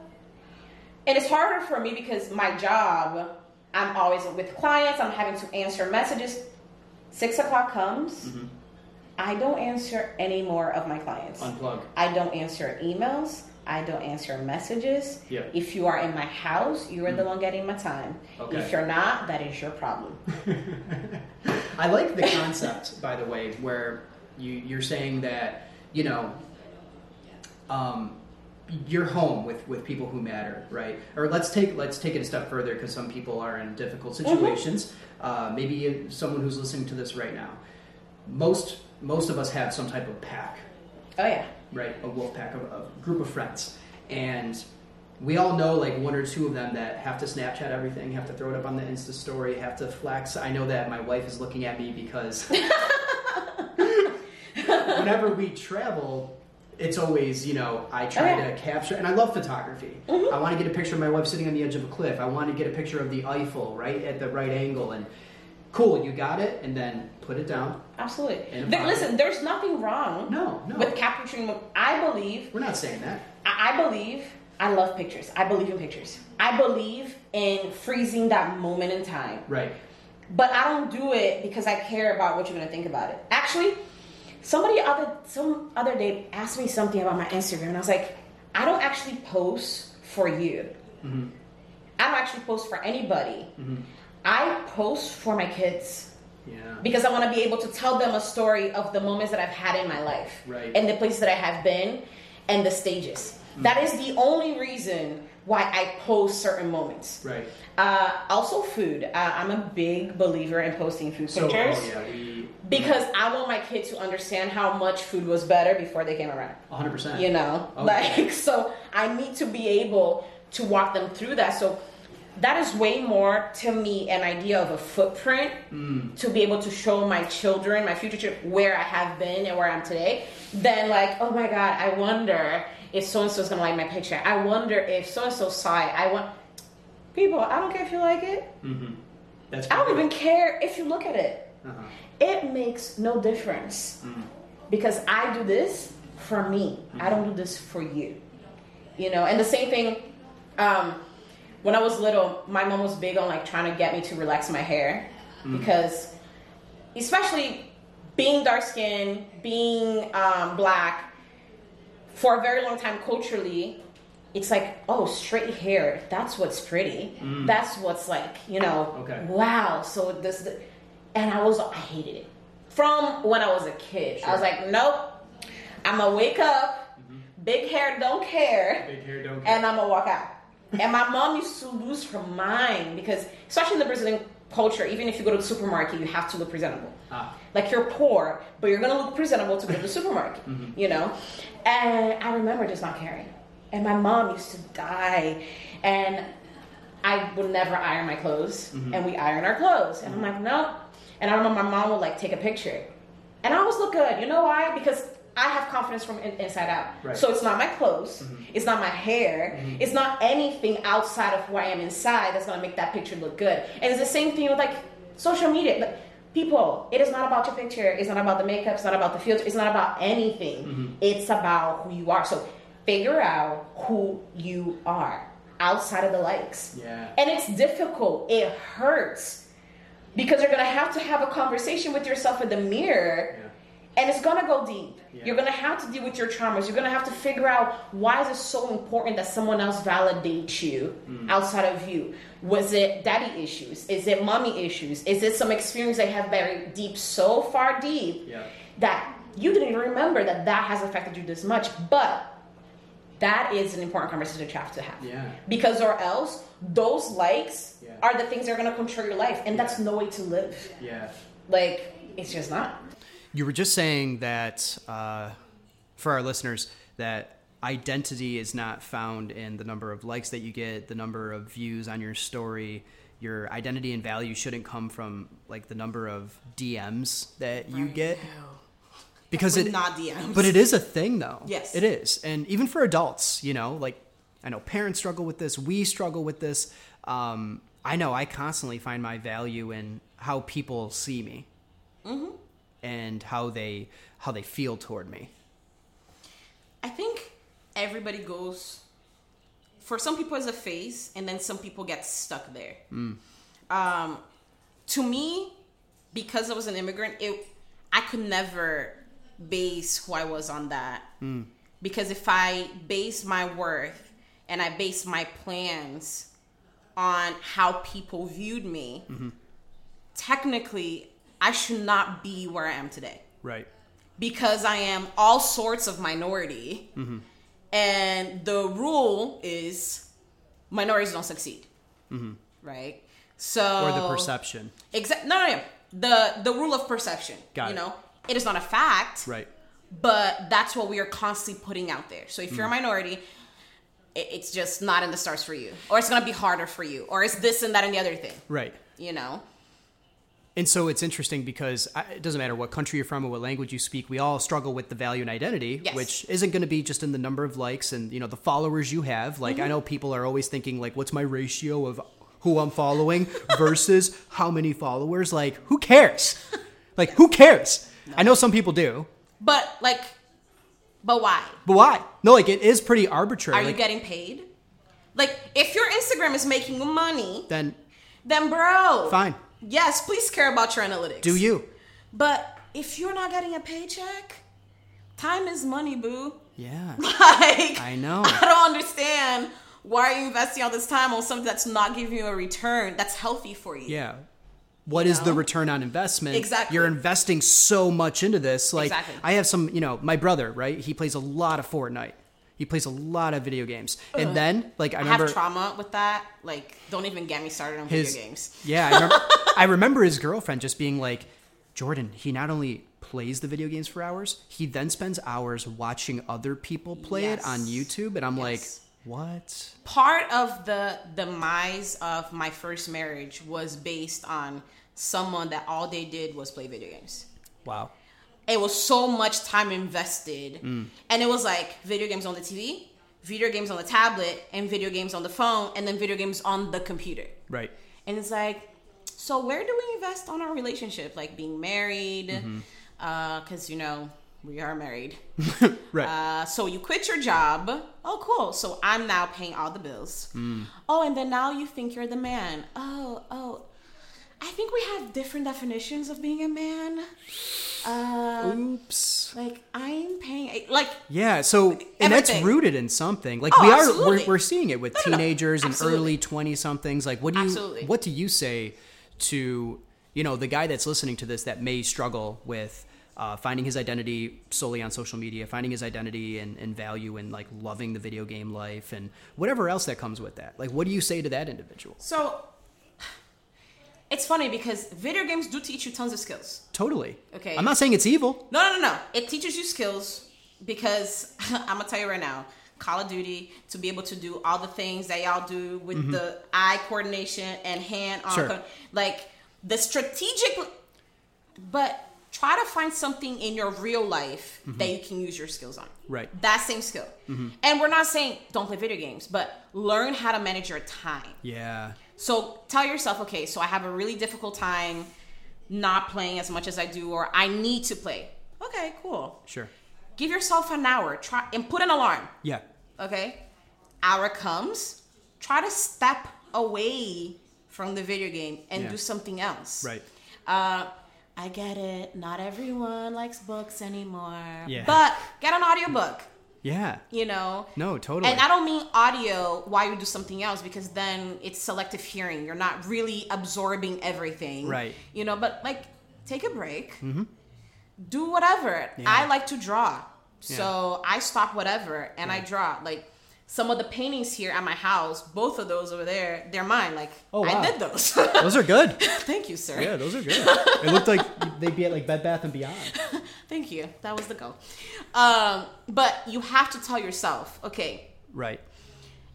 And it's harder for me because my job, I'm always with clients, I'm having to answer messages. Six o'clock comes, Mm-hmm. I don't answer any more of my clients. Unplug. I don't answer emails. I don't answer messages. Yeah. Mm-hmm. If you are in my house, you are the one getting my time. Okay. If you're not, that is your problem. I like the concept, by the way, where you you're saying that you know, um, you're home with with people who matter, right? Or let's take let's take it a step further because some people are in difficult situations. Uh, maybe someone who's listening to this right now. Most most of us have some type of pack, Oh, yeah. Right? A wolf pack, a, a group of friends, and we all know like one or two of them that have to Snapchat everything, have to throw it up on the Insta story, have to flex. I know that my wife is looking at me because whenever we travel, it's always you know I oh, try Oh, yeah. to capture, and I love photography. Mm-hmm. I want to get a picture of my wife sitting on the edge of a cliff. I want to get a picture of the Eiffel right at the right angle, and cool, you got it, and then put it down. Absolutely. There- listen, there's nothing wrong No, no, with capturing. I believe we're not saying that. I I believe I love pictures. I believe in pictures. I believe in freezing that moment in time. Right. But I don't do it because I care about what you're gonna think about it. Actually, somebody other some other day asked me something about my Instagram, and I was like, I don't actually post for you. Mm-hmm. I don't actually post for anybody. Mm-hmm. I post for my kids Yeah. because I want to be able to tell them a story of the moments that I've had in my life Right. and the places that I have been and the stages. That is the only reason why I post certain moments. Right. Uh, also, food. Uh, I'm a big believer in posting food So, pictures oh yeah, we because I want my kids to understand how much food was better before they came around. 100%. You know, Okay. like so I need to be able to walk them through that. So that is way more to me an idea of a footprint Mm. to be able to show my children, my future children, where I have been and where I'm today. Than like, oh my god, I wonder if so and so's gonna like my picture. I wonder if so and so saw it. I want people. I don't care if you like it. Mm-hmm. That's I don't pretty even care if you look at it. Uh-huh. It makes no difference because I do this for me. I don't do this for you. You know, and the same thing. Um, when I was little, my mom was big on like trying to get me to relax my hair mm. because, especially being dark skinned, being um, black, for a very long time culturally, it's like, oh, straight hair, that's what's pretty. Mm. That's what's like, you know, Okay. wow. So this, and I was, I hated it. From when I was a kid, I was like, nope, I'm gonna wake up, mm-hmm. big hair, don't care, Big hair, don't care, and I'm gonna walk out. And my mom used to lose her mind because, especially in the Brazilian culture, even if you go to the supermarket, you have to look presentable. Ah. Like you're poor, but you're gonna look presentable to go to the supermarket, mm-hmm. you know? And I remember just not caring. And my mom used to die. And I would never iron my clothes. Mm-hmm. And we iron our clothes. And I'm mm-hmm. like, no. And I remember my mom would like take a picture. And I always look good. You know why? Because I have confidence from in- inside out. Right. So it's not my clothes, mm-hmm. it's not my hair, mm-hmm. it's not anything outside of who I am inside that's gonna make that picture look good. And it's the same thing with like social media. Like people, it is not about your picture, it's not about the makeup, it's not about the filter, it's not about anything. Mm-hmm. It's about who you are. So figure out who you are outside of the likes. Yeah. And it's difficult. It hurts. Because you're gonna have to have a conversation with yourself in the mirror Yeah. And it's gonna go deep. Yeah. You're gonna have to deal with your traumas. You're gonna have to figure out why is it so important that someone else validates you Mm. outside of you. Was it daddy issues? Is it mommy issues? Is it some experience they have buried deep, so far deep Yeah. that you didn't even remember that that has affected you this much? But that is an important conversation to have to have. Yeah. Because or else those likes Yeah. are the things that are gonna control your life, and that's no way to live. Yeah. Like it's just not. You were just saying that uh, for our listeners that identity is not found in the number of likes that you get, the number of views on your story. Your identity and value shouldn't come from like the number of DMs that you get because it not DMs. But it is a thing though. Yes. It is. And even for adults, you know, like I know parents struggle with this, we struggle with this. Um, I know I constantly find my value in how people see me. And how they how they feel toward me. I think everybody goes for some people as a phase, and then some people get stuck there. Mm. Um, to me, because I was an immigrant, it I could never base who I was on that. Mm. Because if I base my worth and I base my plans on how people viewed me, mm-hmm. technically I should not be where I am today Right. because I am all sorts of minority, mm-hmm. and the rule is minorities don't succeed, mm-hmm. right? So Or the perception. exact no, no, no, the the rule of perception. Got you it. know, it is not a fact, Right. but that's what we are constantly putting out there. So if you're a mm. minority, it, it's just not in the stars for you, or it's gonna be harder for you, or it's this and that and the other thing. Right. You know, And so it's interesting because it doesn't matter what country you're from or what language you speak, we all struggle with the value and identity, Yes. which isn't going to be just in the number of likes and you know the followers you have. Like Mm-hmm. I know people are always thinking like, what's my ratio of who I'm following versus how many followers? Like, who cares? like, who cares? I know some people do, but like, but why? but why? No, like it is pretty arbitrary. Are like, you getting paid? Like, if your Instagram is making money, then then bro, fine, Yes, please care about your analytics. do you? But if you're not getting a paycheck, time is money, boo. Yeah, Like, I know. I don't understand why are you investing all this time on something that's not giving you a return that's healthy for you. yeah. What is the know? return on investment? Exactly. You're investing so much into this. Like Exactly. I have some, you know, my brother, right? He plays a lot of Fortnite. He plays a lot of video games, and uh-huh. then like I I remember have trauma with that. Like, don't even get me started on his video games. yeah. I remember, I remember his girlfriend just being like, Jordan. He not only plays the video games for hours, he then spends hours watching other people play it on YouTube, and I'm Yes. like, what? Part of the demise of my first marriage was based on someone that all they did was play video games. Wow. It was so much time invested Mm. and it was like video games on the tv video games on the tablet and video games on the phone and then video games on the computer Right. and it's like so where do we invest on our relationship like being married Mm-hmm. because you know we are married Right. uh, so you quit your job oh cool so i'm now paying all the bills Mm. oh and then now you think you're the man oh oh i think we have different definitions of being a man uh, Oops. like I'm paying like Yeah, so and that's rooted in something. Like Oh, we are, we're, we're seeing it with No, no, no. teenagers and early twenty somethings. Like, what do you, Absolutely. what do you say to, you know, the guy that's listening to this that may struggle with uh, finding his identity solely on social media, finding his identity and, and value in like loving the video game life and whatever else that comes with that. Like, what do you say to that individual? so it's funny because video games do teach you tons of skills. Totally. Okay. I'm not saying it's evil. No, no, no, no. It teaches you skills because I'm gonna tell you right now, Call of Duty to be able to do all the things that y'all do with mm-hmm. the eye coordination and hand on, Sure. co- like the strategic. But try to find something in your real life mm-hmm. that you can use your skills on. Right. That same skill. Mm-hmm. And we're not saying don't play video games, but learn how to manage your time. Yeah. So tell yourself, okay, so I have a really difficult time not playing as much as I do, or I need to play. Okay, cool. Sure. Give yourself an hour. Try and put an alarm. Yeah. Okay, hour comes. Try to step away from the video game and Yeah. do something else. Right. Uh, I get it. Not everyone likes books anymore. Yeah. But get an audiobook. Yeah. You know. No, totally. And I don't mean audio while you do something else because then it's selective hearing. You're not really absorbing everything. Right. You know, but like take a break. Mm-hmm. Do whatever. Yeah. I like to draw. So I stop whatever and I draw. Like some of the paintings here at my house, both of those over there, they're mine. Like Oh, wow. I did those. Those are good. Thank you, sir. Yeah, those are good. it looked like they'd be at like Bed Bath and Beyond. Thank you. That was the goal. Um, but you have to tell yourself, okay, Right.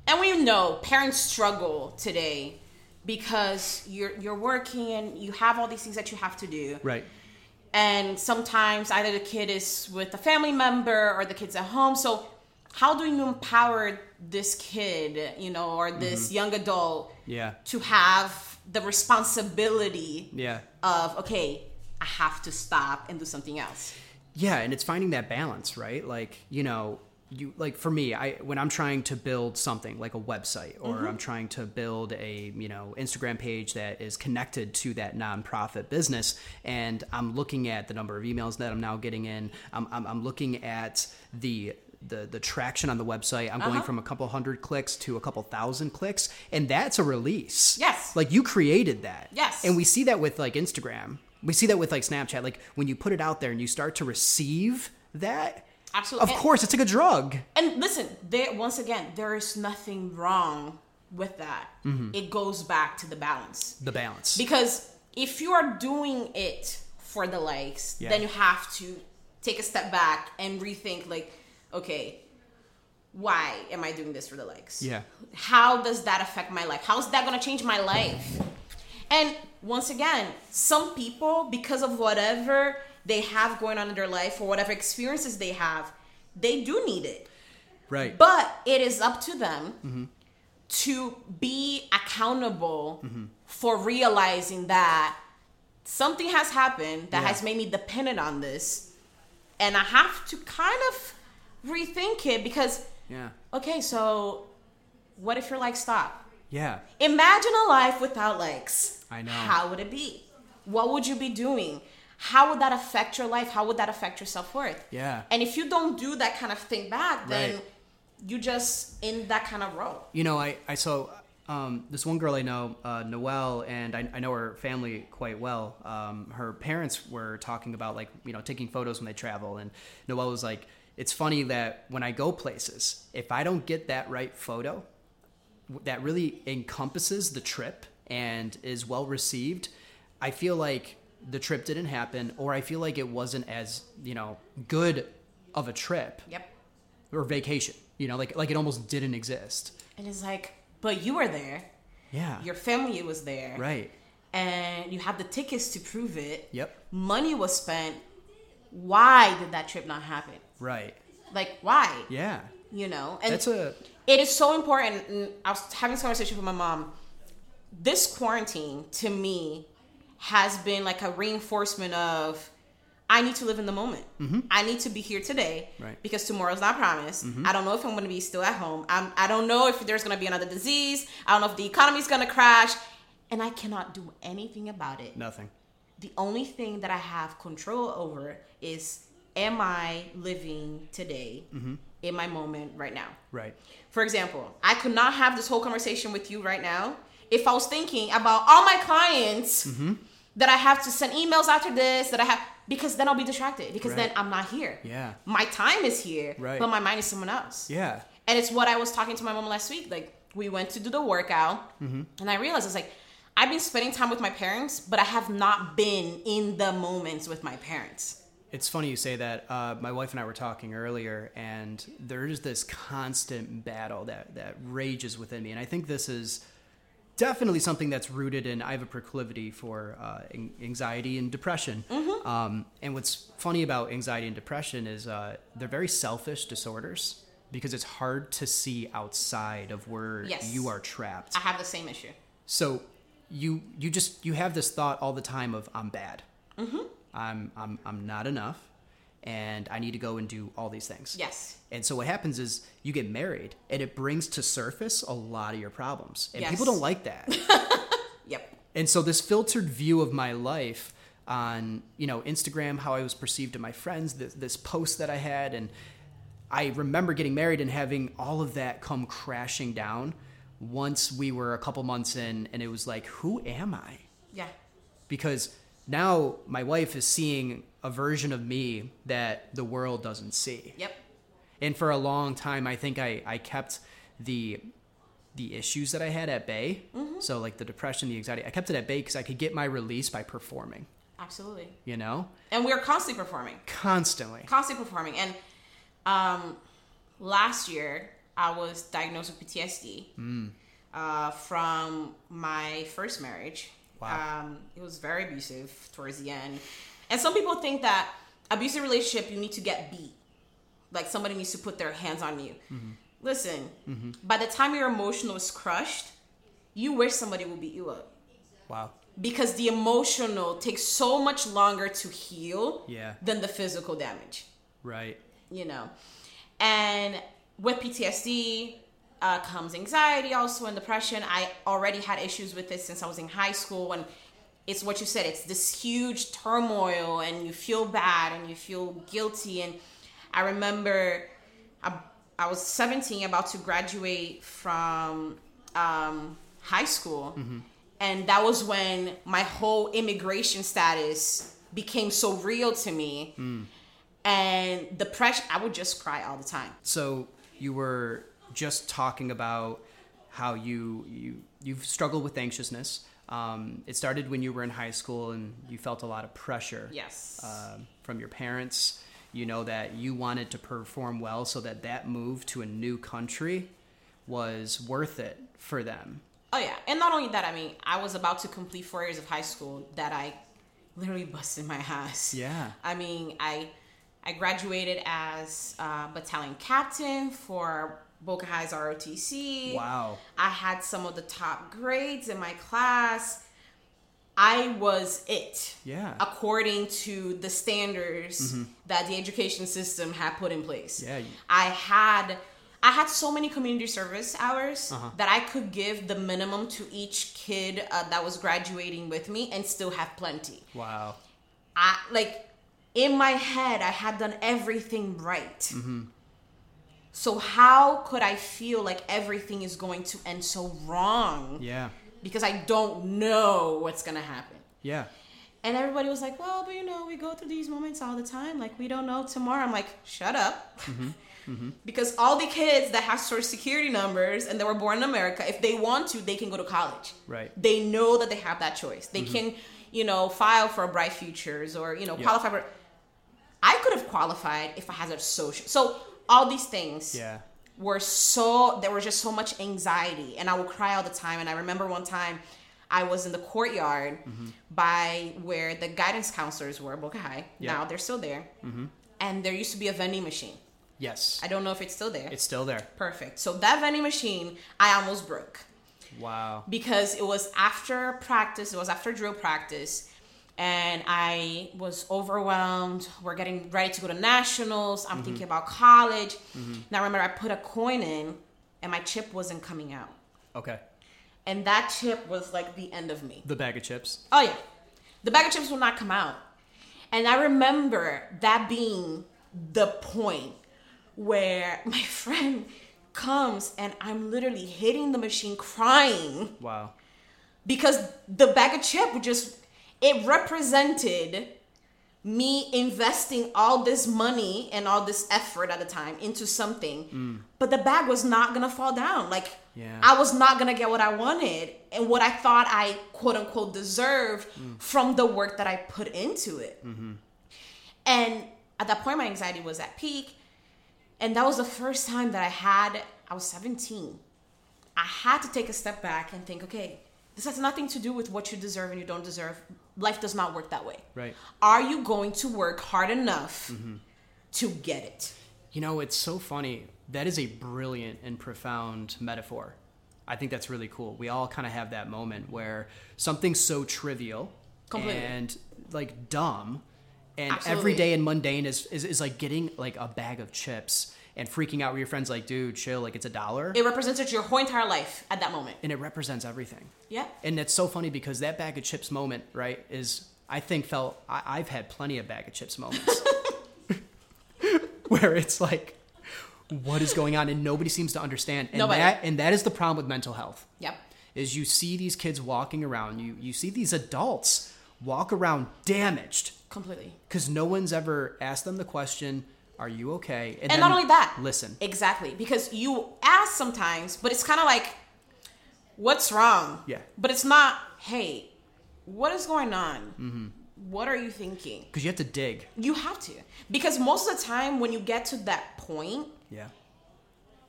and we know parents struggle today because you're you're working and you have all these things that you have to do Right. and sometimes either the kid is with a family member or the kid's at home so how do you empower this kid you know or this young adult Yeah. to have the responsibility Yeah. of okay i have to stop and do something else Yeah, and it's finding that balance, right? Like, you know, you like for me, I when I'm trying to build something like a website or Mm-hmm. I'm trying to build a, you know, Instagram page that is connected to that nonprofit business and I'm looking at the number of emails that I'm now getting in. I'm I'm, I'm looking at the the, the traction on the website i'm going Uh-huh. from a couple hundred clicks to a couple thousand clicks and that's a release Yes. like you created that Yes. and we see that with like Instagram. We see that with like Snapchat. Like when you put it out there and you start to receive that, Absolutely. of course, it's like a drug. And listen, there once again, there is nothing wrong with that. Mm-hmm. It goes back to the balance. The balance. Because if you are doing it for the likes, Yeah. then you have to take a step back and rethink like, okay, why am I doing this for the likes? Yeah. How does that affect my life? How's that going to change my life? And once again, some people, because of whatever they have going on in their life or whatever experiences they have, they do need it. right. But it is up to them Mm-hmm. to be accountable for realizing that something has happened that Yeah. has made me dependent on this. And I have to kind of rethink it because, yeah. okay, so what if your likes stop? Yeah. Imagine a life without likes. I know. How would it be? What would you be doing? How would that affect your life? How would that affect your self worth? Yeah. And if you don't do that kind of thing back, then Right. you just in that kind of role. You know, I, I saw um, this one girl I know, uh, Noelle, and I, I know her family quite well. Um, her parents were talking about like, you know, taking photos when they travel. And Noelle was like, it's funny that when I go places, if I don't get that right photo that really encompasses the trip and is well received, I feel like the trip didn't happen or I feel like it wasn't as, you know, good of a trip Yep. or vacation. You know, like like it almost didn't exist. And it's like, but you were there. Yeah. Your family was there. right. And you have the tickets to prove it. Yep. Money was spent. Why did that trip not happen? Right. Like, why? Yeah. You know? And That's a it is so important. and I was having this conversation with my mom. This quarantine to me has been like a reinforcement of I need to live in the moment. I need to be here today Mm-hmm. Right. because tomorrow's not promised. I don't know if I'm going to be still at home. I'm, I don't know if there's going to be another disease. I don't know if the economy's going to crash, and I cannot do anything about it. nothing. The only thing that I have control over is am I living today Mm-hmm. in my moment right now? Right. For example, I could not have this whole conversation with you right now if I was thinking about all my clients Mm-hmm. that I have to send emails after this, that I have, because then I'll be distracted because then I'm not here. Yeah. My time is here, Right. but my mind is someone else. Yeah. And it's what I was talking to my mom last week. Like, we went to do the workout, Mm-hmm. and I realized it's like, I've been spending time with my parents, but I have not been in the moments with my parents. It's funny you say that. Uh, my wife and I were talking earlier, and there's this constant battle that that rages within me, and I think this is definitely something that's rooted in. I have a proclivity for uh, anxiety and depression. Um, and what's funny about anxiety and depression is uh, they're very selfish disorders because it's hard to see outside of where Yes. you are trapped. I have the same issue. So you you just you have this thought all the time of I'm bad. Mm-hmm. I'm I'm I'm not enough, and I need to go and do all these things. Yes. And so what happens is you get married, and it brings to surface a lot of your problems, and Yes. people don't like that. Yep. and so this filtered view of my life on you know Instagram, how I was perceived to my friends, this, this post that I had, and I remember getting married and having all of that come crashing down once we were a couple months in, and it was like, who am I? Yeah. Because now my wife is seeing a version of me that the world doesn't see. Yep. And for a long time, I think I, I kept the the issues that I had at bay. So like the depression, the anxiety, I kept it at bay because I could get my release by performing. Absolutely. You know, And we're constantly performing. constantly. constantly performing. And um, last year, I was diagnosed with PTSD uh, from my first marriage. Wow. Um, it was very abusive towards the end. And some people think that abusive relationship, you need to get beat. Like somebody needs to put their hands on you. Listen, by the time your emotional is crushed, you wish somebody would beat you up Wow. because the emotional takes so much longer to heal Yeah. than the physical damage Right. you know and with ptsd uh, comes anxiety also and depression. I already had issues with this since i was in high school and it's what you said it's this huge turmoil and you feel bad and you feel guilty. And i remember i, I was 17 about to graduate from um, high school. And that was when my whole immigration status became so real to me. And depression i would just cry all the time. So you were just talking about how you you you've struggled with anxiousness. Um, it started when you were in high school and you felt a lot of pressure. yes um, from your parents. You know that you wanted to perform well, so that that move to a new country was worth it for them. oh yeah and not only that i mean i was about to complete four years of high school that i literally busted my ass Yeah. i mean i i graduated as uh, battalion captain for boca high's rotc Wow. I had some of the top grades in my class. I was it. Yeah. According to the standards that the education system had put in place. Yeah. I had I had so many community service hours Uh-huh. that I could give the minimum to each kid uh, that was graduating with me and still have plenty. Wow. I like in my head I had done everything right. Mm-hmm. So how could I feel like everything is going to end so wrong? Yeah. Because I don't know what's gonna happen. Yeah. And everybody was like, well, but you know, we go through these moments all the time. Like, we don't know tomorrow. I'm like, shut up. Mm-hmm. Mm-hmm. Because all the kids that have social security numbers and that were born in America, if they want to, they can go to college. Right. They know that they have that choice. They mm-hmm. can, you know, file for a bright futures or, you know, Yeah. qualify for. I could have qualified if I had a social. So, all these things Yeah. were so there was just so much anxiety and i would cry all the time. And i remember one time i was in the courtyard mm-hmm. by where the guidance counselors were boca high. Now they're still there. Mm-hmm. And there used to be a vending machine. Yes. i don't know if it's still there. It's still there. perfect. So that vending machine i almost broke. Wow. because it was after practice, it was after drill practice, and I was overwhelmed. We're getting ready to go to nationals. I'm thinking about college. Mm-hmm. Now, remember, I put a coin in, and my chip wasn't coming out. Okay. And that chip was like the end of me. The bag of chips. Oh, yeah. The bag of chips will not come out. And I remember that being the point where my friend comes and I'm literally hitting the machine crying Wow. because the bag of chip would just it represented me investing all this money and all this effort at the time into something. Mm. But the bag was not gonna fall down. Like Yeah. i was not gonna get what i wanted and what i thought i quote unquote deserved mm. from the work that i put into it. Mm-hmm. And at that point my anxiety was at peak. And that was the first time that i had i was 17 I had to take a step back and think, okay, this has nothing to do with what you deserve and you don't deserve. Life does not work that way. Right. Are you going to work hard enough mm-hmm. to get it? You know, it's so funny. That is a brilliant and profound metaphor. I think that's really cool. We all kind of have that moment where something's so trivial Completely. and like dumb and Absolutely. everyday and mundane is, is, is like getting like a bag of chips and freaking out where your friends like, dude, chill, like it's a dollar. It represented your whole entire life at that moment. and it represents everything. Yeah. And it's so funny because that bag of chips moment, right, is I think felt I, I've had plenty of bag of chips moments where it's like, what is going on, and nobody seems to understand. And Nobody. that and that is the problem with mental health. Yep. Is you see these kids walking around, you you see these adults walk around damaged Completely. because no one's ever asked them the question, "Are you okay?" And then not only that, listen. Exactly. Because you ask sometimes, but it's kind of like, what's wrong? Yeah. But it's not, hey, what is going on? Mm-hmm. What are you thinking? Because you have to dig. You have to. Because most of the time, when you get to that point, Yeah.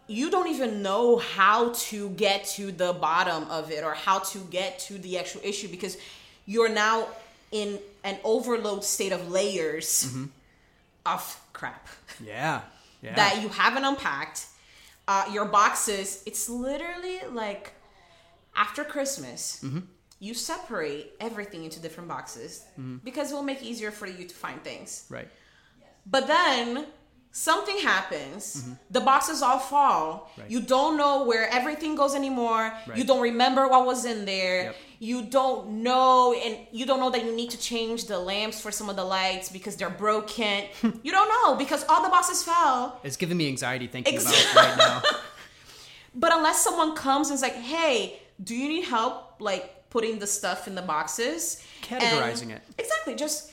you don't even know how to get to the bottom of it or how to get to the actual issue because you're now in an overload state of layers Mm-hmm. of crap Yeah. Yeah. that you haven't unpacked. Uh, your boxes, it's literally like after Christmas, Mm-hmm. you separate everything into different boxes Mm-hmm. because it will make easier for you to find things. right. But then something happens, the boxes all fall. Mm-hmm. Right. You don't know where everything goes anymore. You don't remember what was in there. Yep. You don't know, and you don't know that you need to change the lamps for some of the lights because they're broken. you don't know because all the boxes fell. It's giving me anxiety thinking Ex- about right now. But unless someone comes and is like, "Hey, do you need help like putting the stuff in the boxes?" Categorizing And- it. Exactly. Just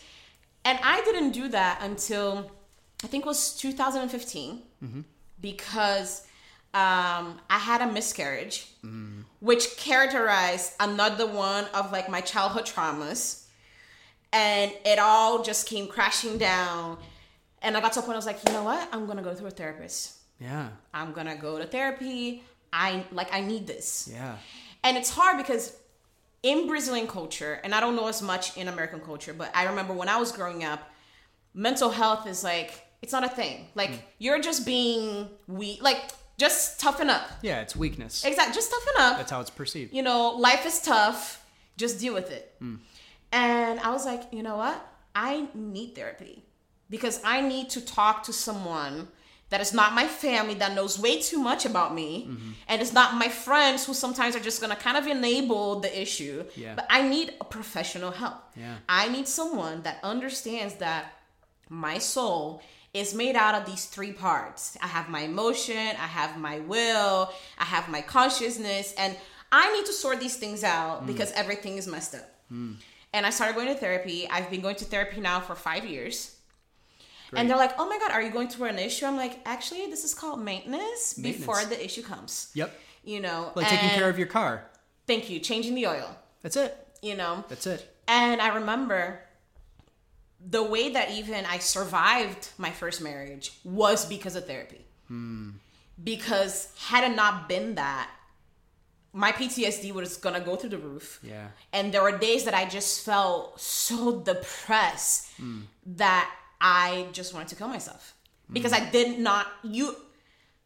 and I didn't do that until I think it was 2015 Mm-hmm. because um, I had a miscarriage, Mm. which characterized another one of like my childhood traumas, and it all just came crashing down. And I got to a point I was like, you know what? I'm gonna go through a therapist. Yeah. I'm gonna go to therapy. I like I need this. Yeah. And it's hard because in Brazilian culture, and I don't know as much in American culture, but I remember when I was growing up, mental health is like it's not a thing. Like Mm. you're just being weak. Like just toughen up. Yeah, it's weakness. Exactly. Just toughen up. That's how it's perceived. you know, life is tough. Just deal with it. Hmm. And I was like, you know what? I need therapy because I need to talk to someone that is not my family that knows way too much about me Mm-hmm. and it's not my friends who sometimes are just going to kind of enable the issue Yeah. but i need a professional help Yeah. i need someone that understands that my soul is made out of these three parts i have my emotion i have my will i have my consciousness and i need to sort these things out mm. because everything is messed up mm. and I started going to therapy. I've been going to therapy now for five years. Great. And they're like, "Oh my god, are you going through an issue?" I'm like, "Actually, this is called maintenance, before the issue comes." Yep. You know, Like taking care of your car. Thank you, changing the oil. That's it. You know, That's it. and I remember the way that even I survived my first marriage was because of therapy. Because had it not been that, my PTSD was gonna go through the roof. Yeah. And there were days that I just felt so depressed mm. that I just wanted to kill myself. Because I mm. did not you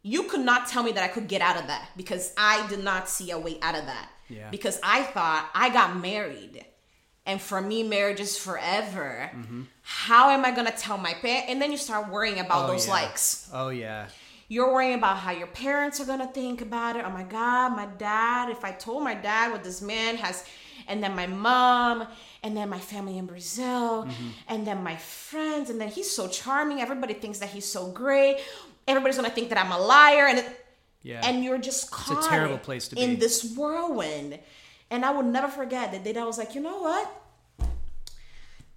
you could not tell me that I could get out of that because I did not see a way out of that. Yeah. Because I thought I got married. And for me, marriage is forever. How am I gonna tell my parents? And then you start worrying about Oh, those yeah. likes Oh yeah. you're worrying about how your parents are gonna think about it. Oh my god, my dad, if I told my dad what this man has, and then my mom, and then my family in Brazil, Mm-hmm. and then my friends, and then he's so charming. Everybody thinks that he's so great. Everybody's gonna think that I'm a liar, and it, Yeah. and you're just caught terrible place to in be. this whirlwind. And I will never forget the day that I was like, you know what?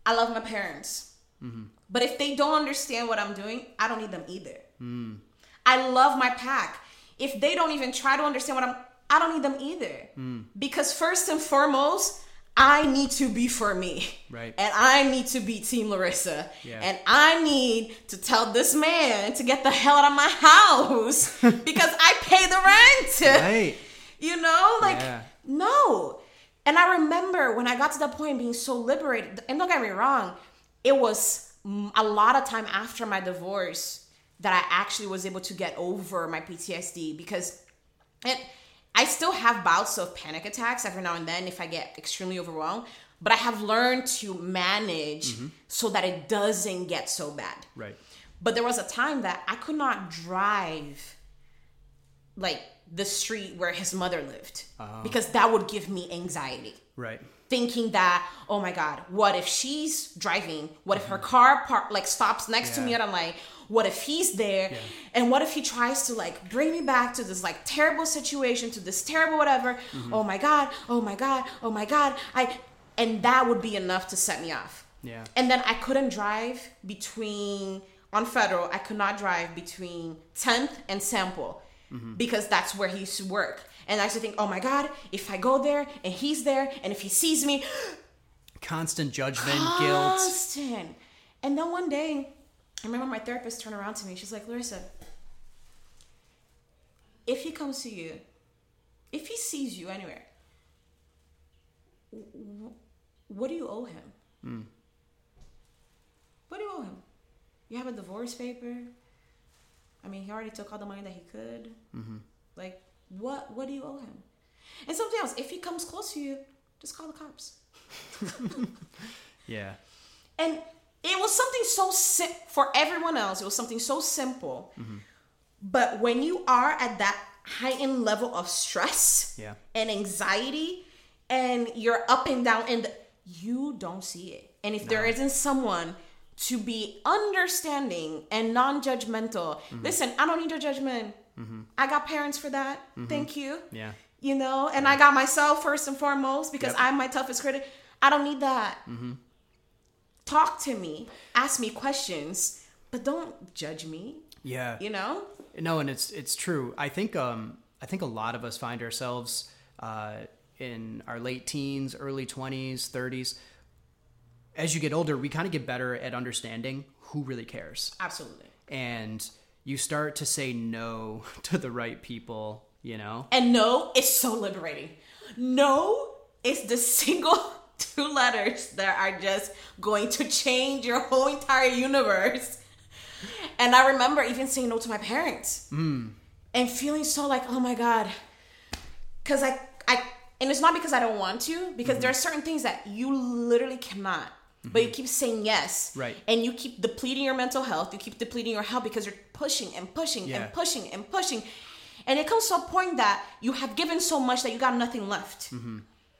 I love my parents. Mm-hmm. But if they don't understand what I'm doing, I don't need them either. Mm. I love my pack. If they don't even try to understand what I'm, I don't need them either. Mm. Because first and foremost, I need to be for me. Right. And I need to be Team Larissa. Yeah. And I need to tell this man to get the hell out of my house because I pay the rent. Right. You know, like Yeah. No. And I remember when I got to that point being so liberated. And don't get me wrong, it was a lot of time after my divorce that I actually was able to get over my PTSD because it. I still have bouts of panic attacks every now and then if I get extremely overwhelmed, but I have learned to manage mm-hmm. so that it doesn't get so bad. Right. But there was a time that I could not drive like the street where his mother lived uh-huh. because that would give me anxiety. Right. Thinking that, oh my God, what if she's driving? What if her mm-hmm. car park like stops next to me and I'm like, what if he's there? Yeah. And what if he tries to like bring me back to this like terrible situation, to this terrible whatever? Mm-hmm. Oh my God, oh my God, oh my God. I and that would be enough to set me off. Yeah. And then I couldn't drive between on federal. I could not drive between 10th and Sample Mm-hmm. because that's where he used to work. And I used to think, oh my god, if I go there and he's there, and if he sees me, Constant judgment, guilt. constant. And then one day, I remember my therapist turned around to me. She's like, Larissa, if he comes to you, if he sees you anywhere, what do you owe him? Hmm. What do you owe him? You have a divorce paper. I mean, he already took all the money that he could. Mm-hmm. Like, what? What do you owe him? And something else. If he comes close to you, just call the cops. Yeah. And it was something so sim- for everyone else. It was something so simple. Mm-hmm. But when you are at that heightened level of stress Yeah. and anxiety, and you're up and down, and you don't see it. And if there isn't someone to be understanding and non-judgmental, listen, I don't need your judgment. I got parents for that. Thank you Yeah. you know and i got myself first and foremost because Yep. i'm my toughest critic i don't need that talk to me ask me questions but don't judge me Yeah. you know No, and it's it's true. I think um I think a lot of us find ourselves uh, in our late teens, early twenties, thirties. As you get older, we kind of get better at understanding who really cares, absolutely. And you start to say no to the right people. You know, and no is so liberating. No is the single two letters that are just going to change your whole entire universe. And i remember even saying no to my parents. Hmm. And feeling so like oh my god. Because I, I and it's not because i don't want to because there hmm. are certain things that you literally cannot but you keep saying yes Right. and you keep depleting your mental health you keep depleting your health because you're pushing and pushing Yeah. and pushing and pushing and it comes to a point that you have given so much that you got nothing left mm-hmm.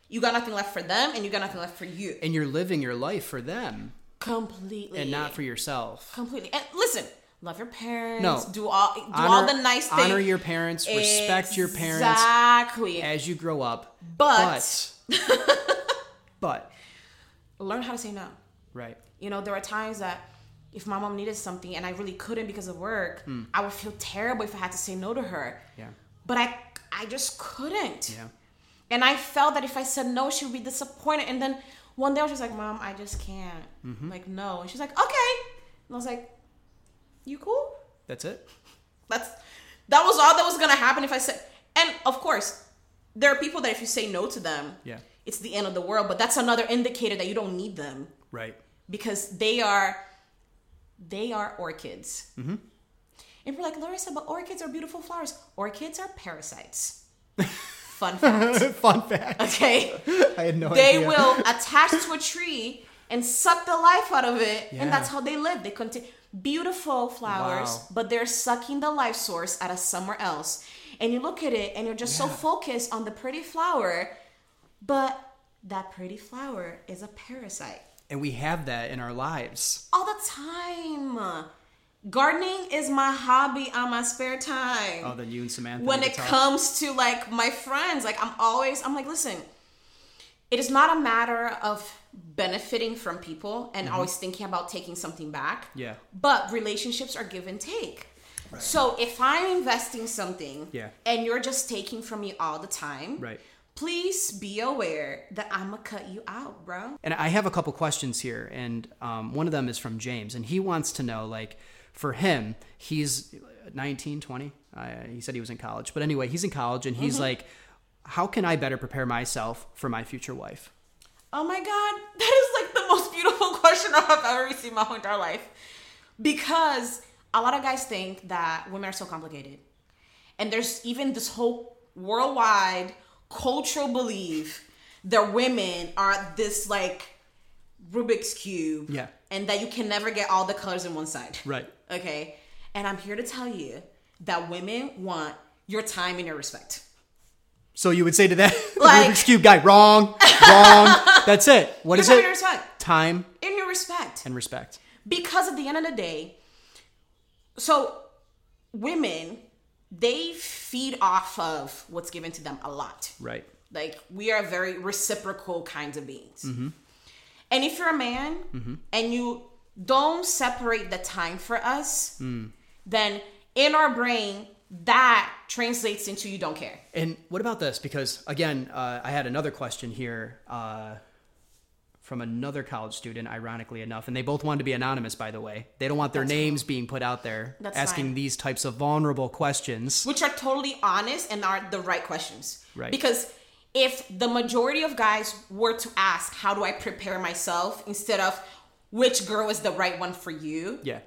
you got nothing left for them and you got nothing left for you and you're living your life for them completely and not for yourself. completely and listen love your parents No. do all do all the nice things Honor your parents. Respect your parents exactly as you grow up. But- but, but learn how to say no. Right. You know, there are times that if my mom needed something and I really couldn't because of work, I would feel terrible if I had to say no to her. Yeah. But I I just couldn't. Yeah. And I felt that if I said no, she would be disappointed. And then one day I was just like, Mom, I just can't. Mm-hmm. Like, no. And she's like, okay. And I was like, You cool? That's it. That's that was all that was gonna happen if I said and of course, there are people that if you say no to them, Yeah. It's the end of the world. But that's another indicator that you don't need them Right. because they are they are orchids. Mm-hmm. And we're like, Larissa, but orchids are beautiful flowers. Orchids are parasites. Fun fact. Fun fact. Okay. I had no They idea. will attach to a tree and suck the life out of it, Yeah. and that's how they live. They continue beautiful flowers, Wow. but they're sucking the life source out of somewhere else. And you look at it, and you're just so focused on the pretty flower, but that pretty flower is a parasite And we have that in our lives. all the time. Gardening is my hobby on my spare time Oh, then you and Samantha. when it talk. comes to like my friends like i'm always i'm like listen it is not a matter of benefiting from people and always thinking about taking something back Mm-hmm. Yeah. but relationships are give and take Right. so if i'm investing something Yeah. and you're just taking from me all the time Right. Please be aware that i'm gonna cut you out bro And I have a couple questions here, and um, one of them is from James, and he wants to know, like, for him, he's 19, 20. Uh, he said he was in college, but anyway, he's in college, and Mm-hmm. he's like, how can I better prepare myself for my future wife? Oh my god, that is like the most beautiful question I have ever received in my whole entire life. Because a lot of guys think that women are so complicated. And there's even this whole worldwide cultural belief that women are this like Rubik's Cube. Yeah. And that you can never get all the colors in one side. Right. Okay. And I'm here to tell you that women want your time and your respect. So you would say to that Like- Rubik's Cube guy, wrong, wrong. That's it. What is time and your it? respect. Time And your respect. and respect. because at the end of the day so women they feed off of what's given to them a lot Right. like we are very reciprocal kinds of beings Mm-hmm. and if you're a man and you don't separate the time for us Mm. then in our brain that translates into you don't care And what about this? Because again, uh, I had another question here uh, from another college student, ironically enough, and they both wanted to be anonymous. By the way, they don't want their That's names being put out there, That's asking fine. these types of vulnerable questions. which are totally honest and are the right questions. Right. Because if the majority of guys were to ask, how do I prepare myself instead of which girl is the right one for you, Yeah.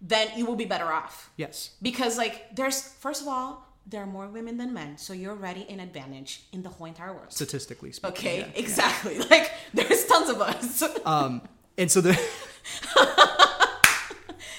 then you will be better off. Yes. Because, like, there's, first of all, there are more women than men. So you're already in advantage in the whole entire world. Statistically speaking. Okay, yeah. exactly. Like, there's tons of us. Um, and so the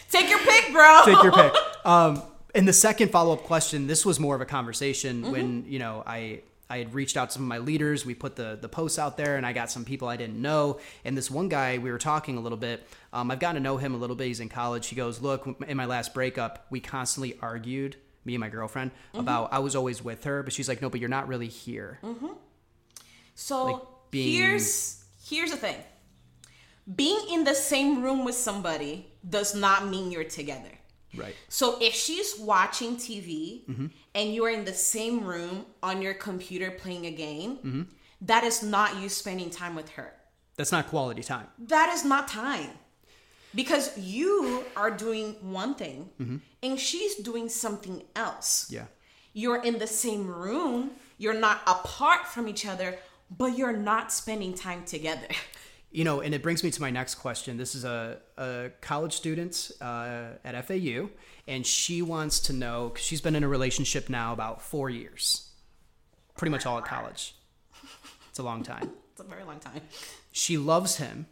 Take your pick, bro. take your pick. Um, and the second follow up question, this was more of a conversation Mm-hmm. when you know I I had reached out to some of my leaders. We put the the posts out there, and I got some people I didn't know. And this one guy, we were talking a little bit. Um, I've gotten to know him a little bit. He's in college. He goes, "Look, in my last breakup, we constantly argued." Me and my girlfriend Mm-hmm. about I was always with her, but she's like, no, but you're not really here. So Like, being- here's here's the thing. Being in the same room with somebody does not mean you're together. Right. So if she's watching TV Mm-hmm. and you're in the same room on your computer playing a game, Mm-hmm. that is not you spending time with her. That's not quality time. That is not time. Because you are doing one thing and she's doing something else. Mm-hmm. Yeah. You're in the same room, you're not apart from each other, but you're not spending time together. You know, and it brings me to my next question. This is a, a college student uh, at FAU, and she wants to know because she's been in a relationship now about four years, pretty much all at college. It's a long time. It's a very long time. She loves him,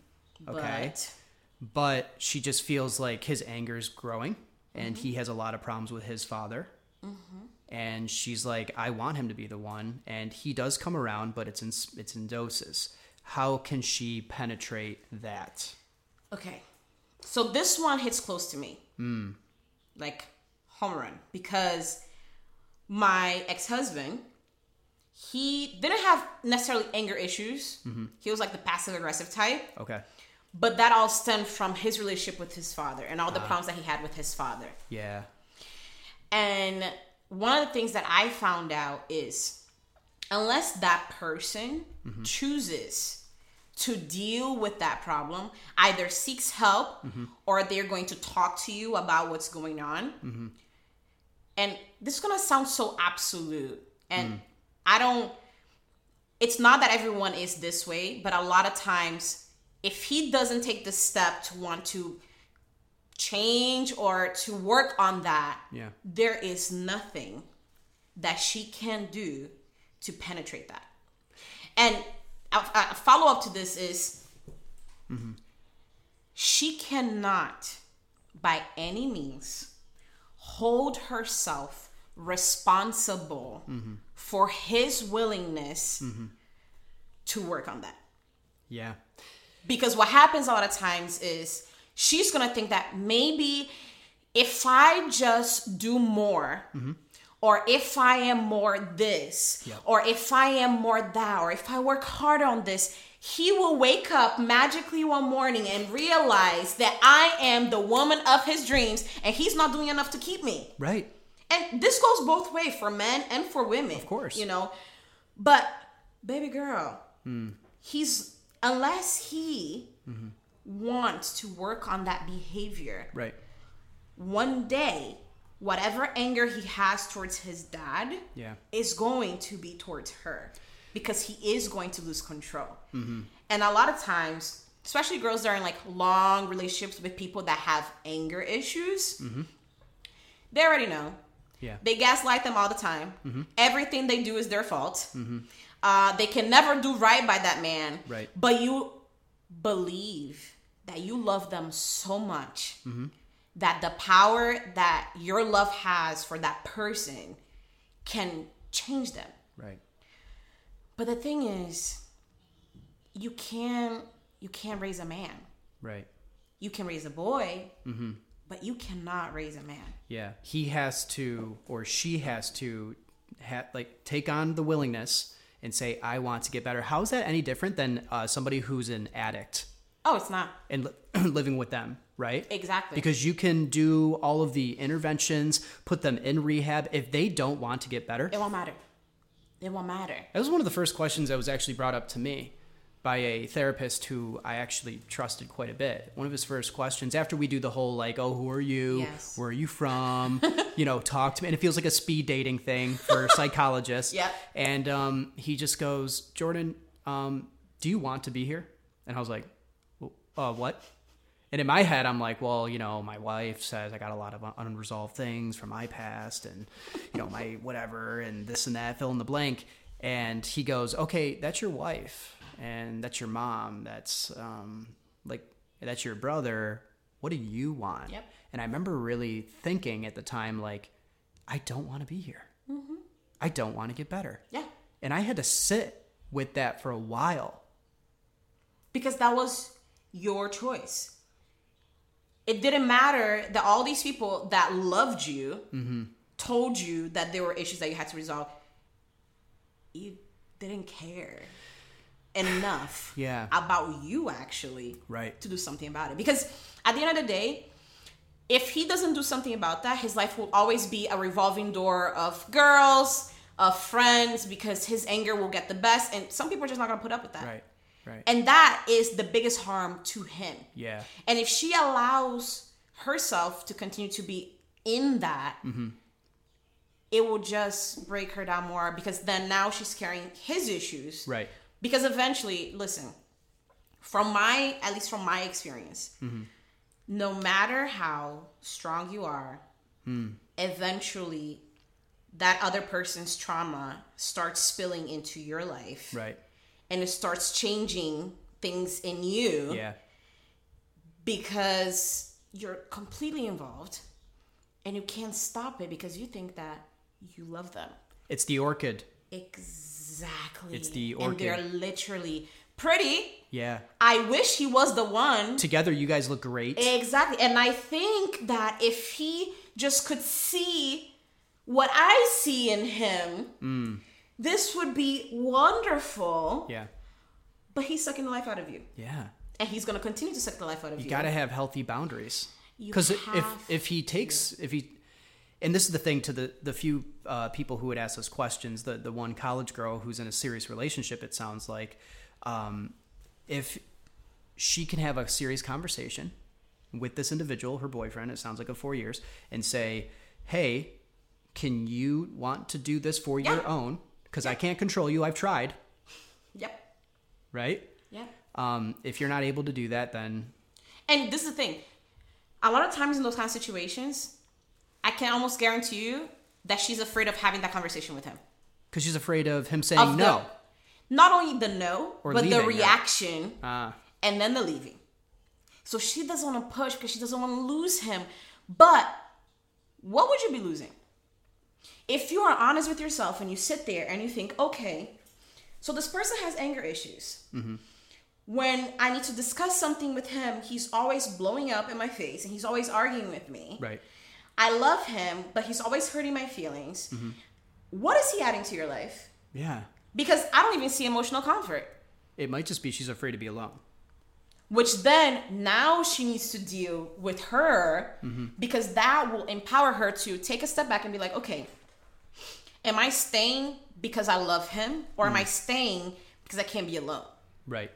okay, But but she just feels like his anger is growing, and he mm-hmm. has a lot of problems with his father. Mm-hmm. And she's like, I want him to be the one, and he does come around, but it's in it's in doses. How can she penetrate that? Okay. So this one hits close to me. Hmm. Like home run. Because my ex husband, he didn't have necessarily anger issues. Mm-hmm. He was like the passive aggressive type, Okay. But that all stemmed from his relationship with his father and all the ah. problems that he had with his father. Yeah. And one of the things that I found out is unless that person mm-hmm. chooses to deal with that problem, either seeks help mm-hmm. or they're going to talk to you about what's going on. Mm-hmm. And this is going to sound so absolute. And mm. I don't, it's not that everyone is this way, but a lot of times, if he doesn't take the step to want to change or to work on that, Yeah. there is nothing that she can do to penetrate that. And a, a follow up to this is mm-hmm. she cannot, by any means, hold herself responsible mm-hmm. for his willingness mm-hmm. to work on that Yeah. Because what happens a lot of times is she's gonna think that maybe if I just do more, mm-hmm. or if I am more this, Yep. or if I am more that, or if I work hard on this, he will wake up magically one morning and realize that I am the woman of his dreams and he's not doing enough to keep me. Right. And this goes both ways for men and for women. Of course. You know. But baby girl, hmm. he's unless he wants to work on that behavior, Right. one day whatever anger he has towards his dad Yeah. is going to be towards her because he is going to lose control. Mm-hmm. And a lot of times, especially girls that are in like long relationships with people that have anger issues, mm-hmm. they already know. Yeah. They gaslight them all the time. Mm-hmm. Everything they do is their fault. Uh, they can never do right by that man. Right. But you believe that you love them so much that the power that your love has for that person can change them. Right. But the thing is, you can you can't raise a man. Right. You can raise a boy, but you cannot raise a man. Yeah. He has to, or she has to, ha- like take on the willingness and say, "I want to get better." How is that any different than uh, somebody who's an addict Oh, it's not and li- living with them? Right. exactly Because you can do all of the interventions, put them in rehab. If they don't want to get better, it won't matter. It won't matter. That was one of the first questions that was actually brought up to me by a therapist who I actually trusted quite a bit. One of his first questions after we do the whole like, "Oh, who are you? Yes. Where are you from?" you know, talk to me, and it feels like a speed dating thing for psychologists. yeah. And um, he just goes, "Jordan, um, do you want to be here?" And I was like, "Uh, what?" And in my head, I'm like, well, you know, my wife says I got a lot of unresolved things from my past and, you know, my whatever and this and that, fill in the blank. And he goes, okay, that's your wife and that's your mom. That's um, like, that's your brother. What do you want? Yep. And I remember really thinking at the time, like, I don't want to be here. I don't want to get better. Yeah. And I had to sit with that for a while. Because that was your choice. It didn't matter that all these people that loved you told you that there were issues that you had to resolve. You didn't care enough Yeah. about you actually Right. to do something about it. Because at the end of the day, if he doesn't do something about that, his life will always be a revolving door of girls, of friends, because his anger will get the best. And some people are just not gonna put up with that. Right. Right. And that is the biggest harm to him. yeah. And if she allows herself to continue to be in that, mm-hmm. it will just break her down more because then now she's carrying his issues. Right. Because eventually, listen, from my, at least from my experience, no matter how strong you are, hmm. eventually that other person's trauma starts spilling into your life Right. and it starts changing things in you Yeah. because you're completely involved and you can't stop it because you think that you love them. It's the orchid. Exactly. It's the And they're literally pretty. Yeah. I wish he was the one. Together, you guys look great. Exactly. And I think that if he just could see what I see in him, mm. This would be wonderful. Yeah. But he's sucking the life out of you. Yeah. And he's going to continue to suck the life out of you. You got to have healthy boundaries. Because if if he takes if he and this is the thing to the the few uh, people who would ask those questions, the the one college girl who's in a serious relationship, it sounds like, um, if she can have a serious conversation with this individual, her boyfriend, it sounds like of four years, and say, "Hey, can you want to do this for your own? Because I can't control you. I've tried, Yep. right? Yeah. Um, if you're not able to do that, then And this is the thing. A lot of times in those kind of situations, I can almost guarantee you that she's afraid of having that conversation with him. because she's afraid of him saying Of the- no. Not only the no, Or but leaving, the reaction Ah, and then the leaving. So she doesn't want to push because she doesn't want to lose him. But what would you be losing? If you are honest with yourself and you sit there and you think, okay, so this person has anger issues. When I need to discuss something with him, he's always blowing up in my face and he's always arguing with me. right. I love him, but he's always hurting my feelings. Mm-hmm. What is he adding to your life? Yeah. Because I don't even see emotional comfort. It might just be she's afraid to be alone. which then now she needs to deal with her mm-hmm. because that will empower her to take a step back and be like okay am i staying because i love him or am i mm. staying because i can't be alone Right.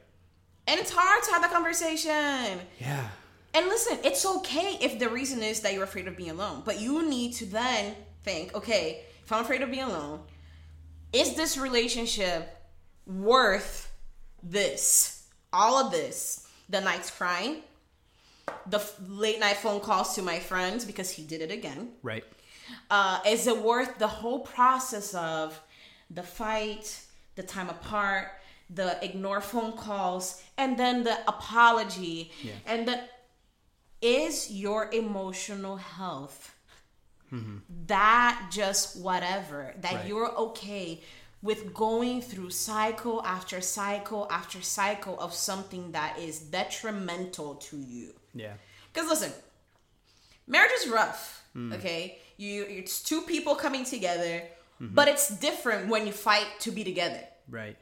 and it's hard to have that conversation Yeah. And listen it's okay if the reason is that you're afraid of being alone but you need to then think okay if i'm afraid of being alone is this relationship worth this all of this the nights crying the f- late night phone calls to my friends because he did it again Right. uh, is it worth the whole process of the fight, the time apart, the ignore phone calls, and then the apology, Yeah. and the is your emotional health that just whatever that Right. you're okay with going through cycle after cycle after cycle of something that is detrimental to you Yeah. because listen, marriage is rough. Hmm. Okay, you it's two people coming together, Mm-hmm. but it's different when you fight to be together. Right.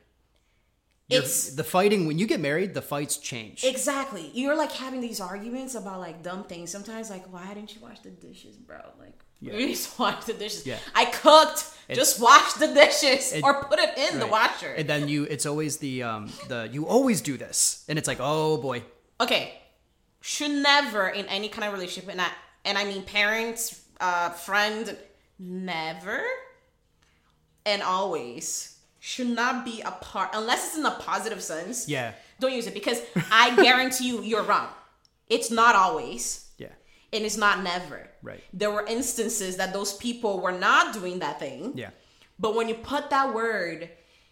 You're- It's the fighting when you get married, the fights change. exactly you're like having these arguments about like dumb things. Sometimes like, why didn't you wash the dishes, bro? Like, Yeah. you just wash the dishes. Yeah. I cooked. just wash the dishes It- or put it in the washer. And then you, it's always the um the you always do this, and it's like, oh boy, okay should never in any kind of relationship and i and i mean parents uh friend never and always should not be a part unless it's in a positive sense yeah, don't use it because i guarantee you you're wrong it's not always yeah, and it's not never Right. there were instances that those people were not doing that thing yeah. but when you put that word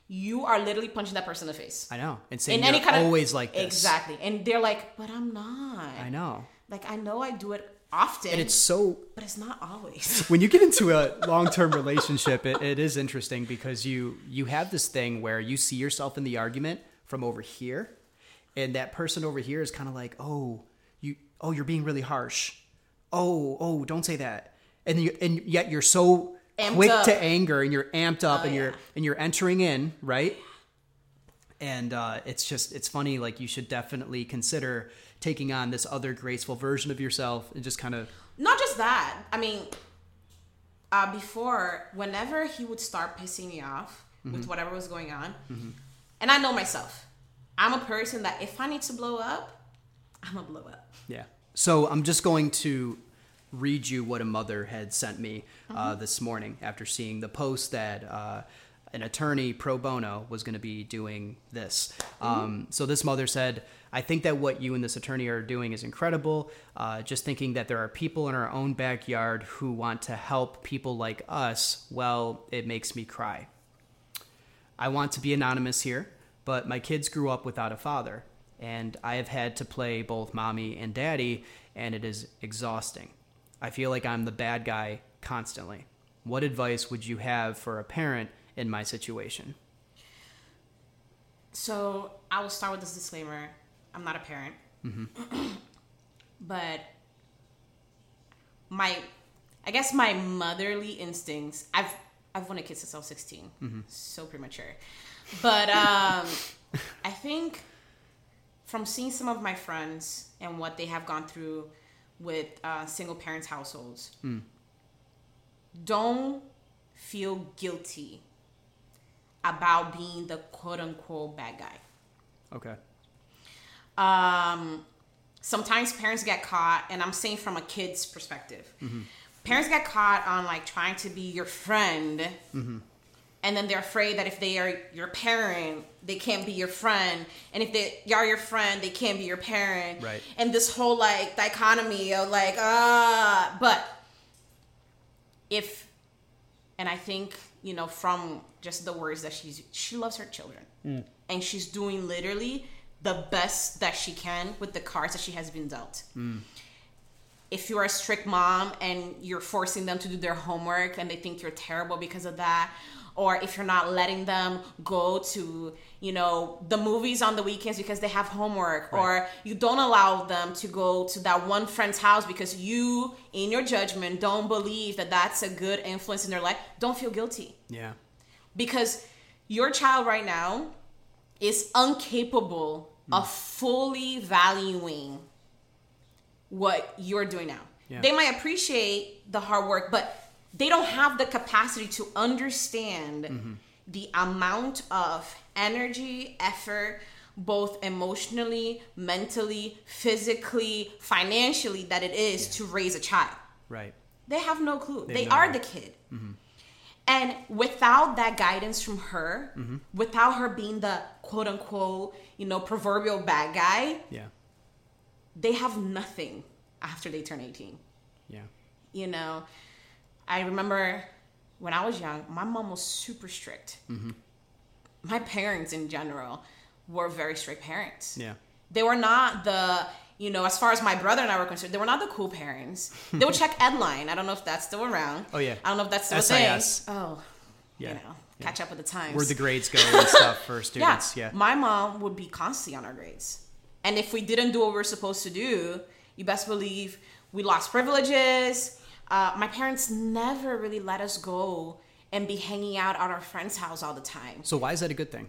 you are literally punching that person in the face I know. And saying in any kind of always like this. exactly and they're like but i'm not I know. like I know I do it often, And it's so but it's not always. when you get into a long-term relationship it, it is interesting because you you have this thing where you see yourself in the argument from over here and that person over here is kind of like oh you oh you're being really harsh. Oh oh don't say that. And you and yet you're so Amped quick up. to anger and you're amped up Oh, and you're and you're entering in right? And uh, it's just it's funny like you should definitely consider taking on this other graceful version of yourself and just kind of not just that. I mean, uh, before, whenever he would start pissing me off Mm-hmm. with whatever was going on, and I know myself, I'm a person that if I need to blow up, I'm gonna blow up. Yeah. So I'm just going to read you what a mother had sent me uh, this morning after seeing the post that uh, an attorney pro bono was going to be doing this. Um, so this mother said, I think that what you and this attorney are doing is incredible. Uh, just thinking that there are people in our own backyard who want to help people like us, well, it makes me cry. I want to be anonymous here, but my kids grew up without a father, and I have had to play both mommy and daddy, and it is exhausting. I feel like I'm the bad guy constantly. What advice would you have for a parent in my situation? So I will start with this disclaimer: I'm not a parent, but my, I guess my motherly instincts. I've I've wanted kids since I was 16. So premature. But um, I think from seeing some of my friends and what they have gone through with uh, single parents households, don't feel guilty about being the quote unquote bad guy. Okay. Um, sometimes parents get caught, and I'm saying from a kid's perspective, parents get caught on like trying to be your friend, and then they're afraid that if they are your parent, they can't be your friend, and if they are your friend, they can't be your parent, Right. And this whole like dichotomy of like ah, but if and I think you know from just the words that she's she loves her children. And she's doing literally the best that she can with the cards that she has been dealt. Hmm. If you're a strict mom and you're forcing them to do their homework and they think you're terrible because of that, or if you're not letting them go to you know the movies on the weekends because they have homework or you don't allow them to go to that one friend's house because you in your judgment don't believe that that's a good influence in their life don't feel guilty Yeah. because your child right now is incapable of fully valuing what you're doing now. Yeah. They might appreciate the hard work, but they don't have the capacity to understand mm-hmm. the amount of energy, effort, both emotionally, mentally, physically, financially, that it is to raise a child. Right. They have no clue. They, no are idea. the kid. Mm-hmm. And without that guidance from her, mm-hmm. without her being the quote unquote, you know, proverbial bad guy, Yeah. they have nothing after they turn 18. Yeah. You know, I remember when I was young, my mom was super strict. My parents in general were very strict parents. Yeah. They were not the, you know, as far as my brother and I were concerned, they were not the cool parents. They would check Edline. I don't know if that's still around. Oh, yeah. I don't know if that's still a thing. Oh, Yeah. you know, catch up with the times. Where the grades go and stuff for students. yeah. Yeah. My mom would be constantly on our grades. And if we didn't do what we were supposed to do, you best believe we lost privileges. Uh, my parents never really let us go and be hanging out at our friend's house all the time. So why is that a good thing?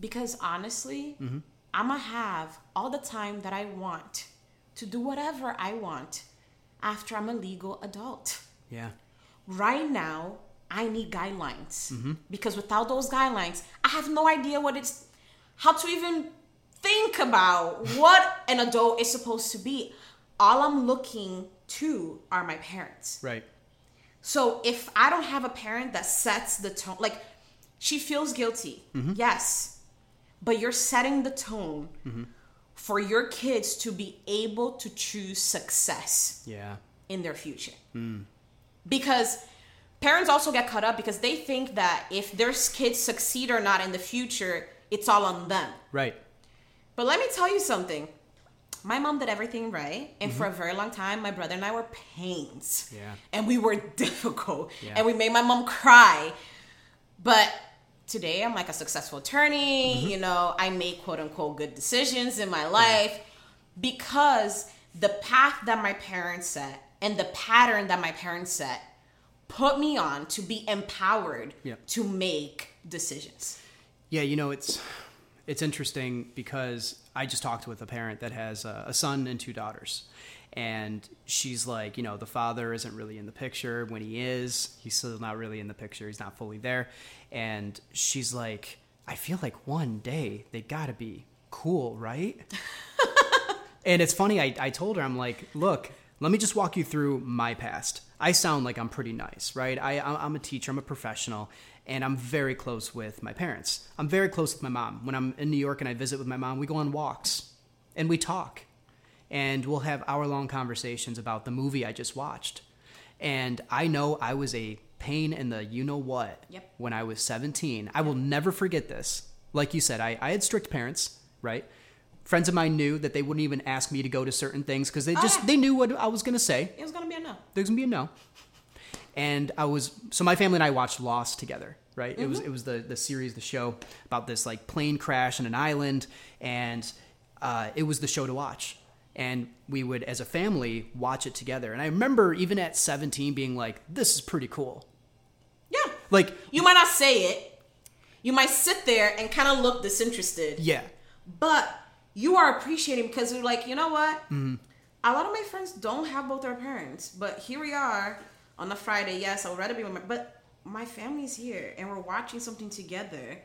Because honestly, Mm-hmm. I'm going to have all the time that I want to do whatever I want after I'm a legal adult. Yeah. Right now, I need guidelines Mm-hmm. because without those guidelines, I have no idea what it's how to even think about what an adult is supposed to be. All I'm looking to are my parents. Right. So if I don't have a parent that sets the tone, like she feels guilty, mm-hmm. yes, but you're setting the tone mm-hmm. for your kids to be able to choose success Yeah. in their future. Hmm. Because parents also get caught up because they think that if their kids succeed or not in the future, it's all on them. Right. But let me tell you something. My mom did everything right, and for a mm-hmm. very long time, my brother and I were pains. Yeah. And we were difficult, Yeah. and we made my mom cry. But today, I'm like a successful attorney. Mm-hmm. You know, I make quote unquote good decisions in my life because the path that my parents set and the pattern that my parents set put me on to be empowered Yeah. to make decisions. Yeah, you know it's it's interesting because I just talked with a parent that has a, a son and two daughters, and she's like, you know, the father isn't really in the picture. When he is, he's still not really in the picture. He's not fully there, and she's like, I feel like one day they got to be cool, right? and it's funny. I, I told her, I'm like, look, let me just walk you through my past. I sound like I'm pretty nice, right? I, I'm a teacher, I'm a professional, and I'm very close with my parents. I'm very close with my mom. When I'm in New York and I visit with my mom, we go on walks and we talk. And we'll have hour long conversations about the movie I just watched. And I know I was a pain in the you know what Yep. when I was 17. I will never forget this. Like you said, I, I had strict parents, right? Friends of mine knew that they wouldn't even ask me to go to certain things because they just yeah. they knew what I was gonna say It was gonna be a no. there's gonna be a no. And I was so my family and I watched Lost together, right? It was it was the the series, the show about this like plane crash on an island, and uh, it was the show to watch. And we would, as a family, watch it together. And I remember even at 17 being like, "This is pretty cool." Yeah. Like, You might not say it. You might sit there and kind of look disinterested. yeah, But you are appreciating because you're like, you know what? Mm-hmm. A lot of my friends don't have both their parents, but here we are on a Friday. Yes, I would rather be with my, but my family's here and we're watching something together,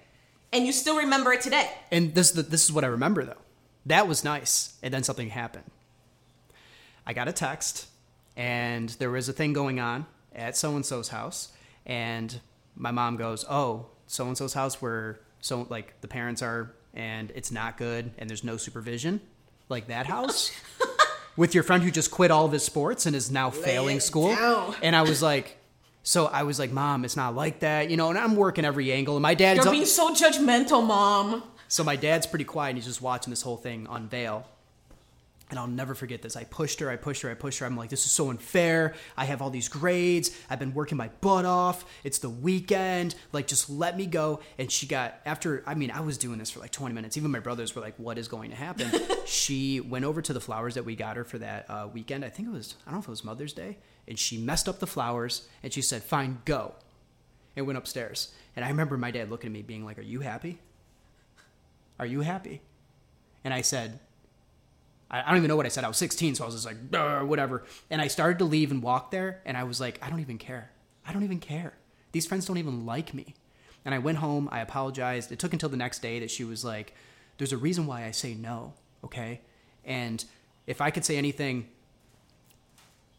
and you still remember it today. and this this is what I remember though. That was nice, and then something happened. I got a text, and there was a thing going on at so and so's house, and my mom goes, "Oh, so and so's house where so like the parents are, and it's not good, and there's no supervision, like that house." With your friend who just quit all of his sports and is now failing school. down. And I was like, so I was like, Mom, it's not like that, you know, and I'm working every angle. And my dad You're being so judgmental, mom. so my dad's pretty quiet and he's just watching this whole thing unveil. And I'll never forget this. I pushed her, I pushed her, I pushed her. I'm like, this is so unfair. I have all these grades. I've been working my butt off. It's the weekend. Like, just let me go. And she got, after, I mean, I was doing this for like 20 minutes. Even my brothers were like, what is going to happen? she went over to the flowers that we got her for that uh, weekend. I think it was, I don't know if it was Mother's Day. And she messed up the flowers and she said, fine, go. And went upstairs. And I remember my dad looking at me being like, are you happy? Are you happy? And I said, I, I don't even know what I said. I was 16, so I was just like, whatever. And I started to leave and walk there, and I was like, I don't even care. I don't even care. These friends don't even like me. And I went home, I apologized. It took until the next day that she was like, There's a reason why I say no, okay? And if I could say anything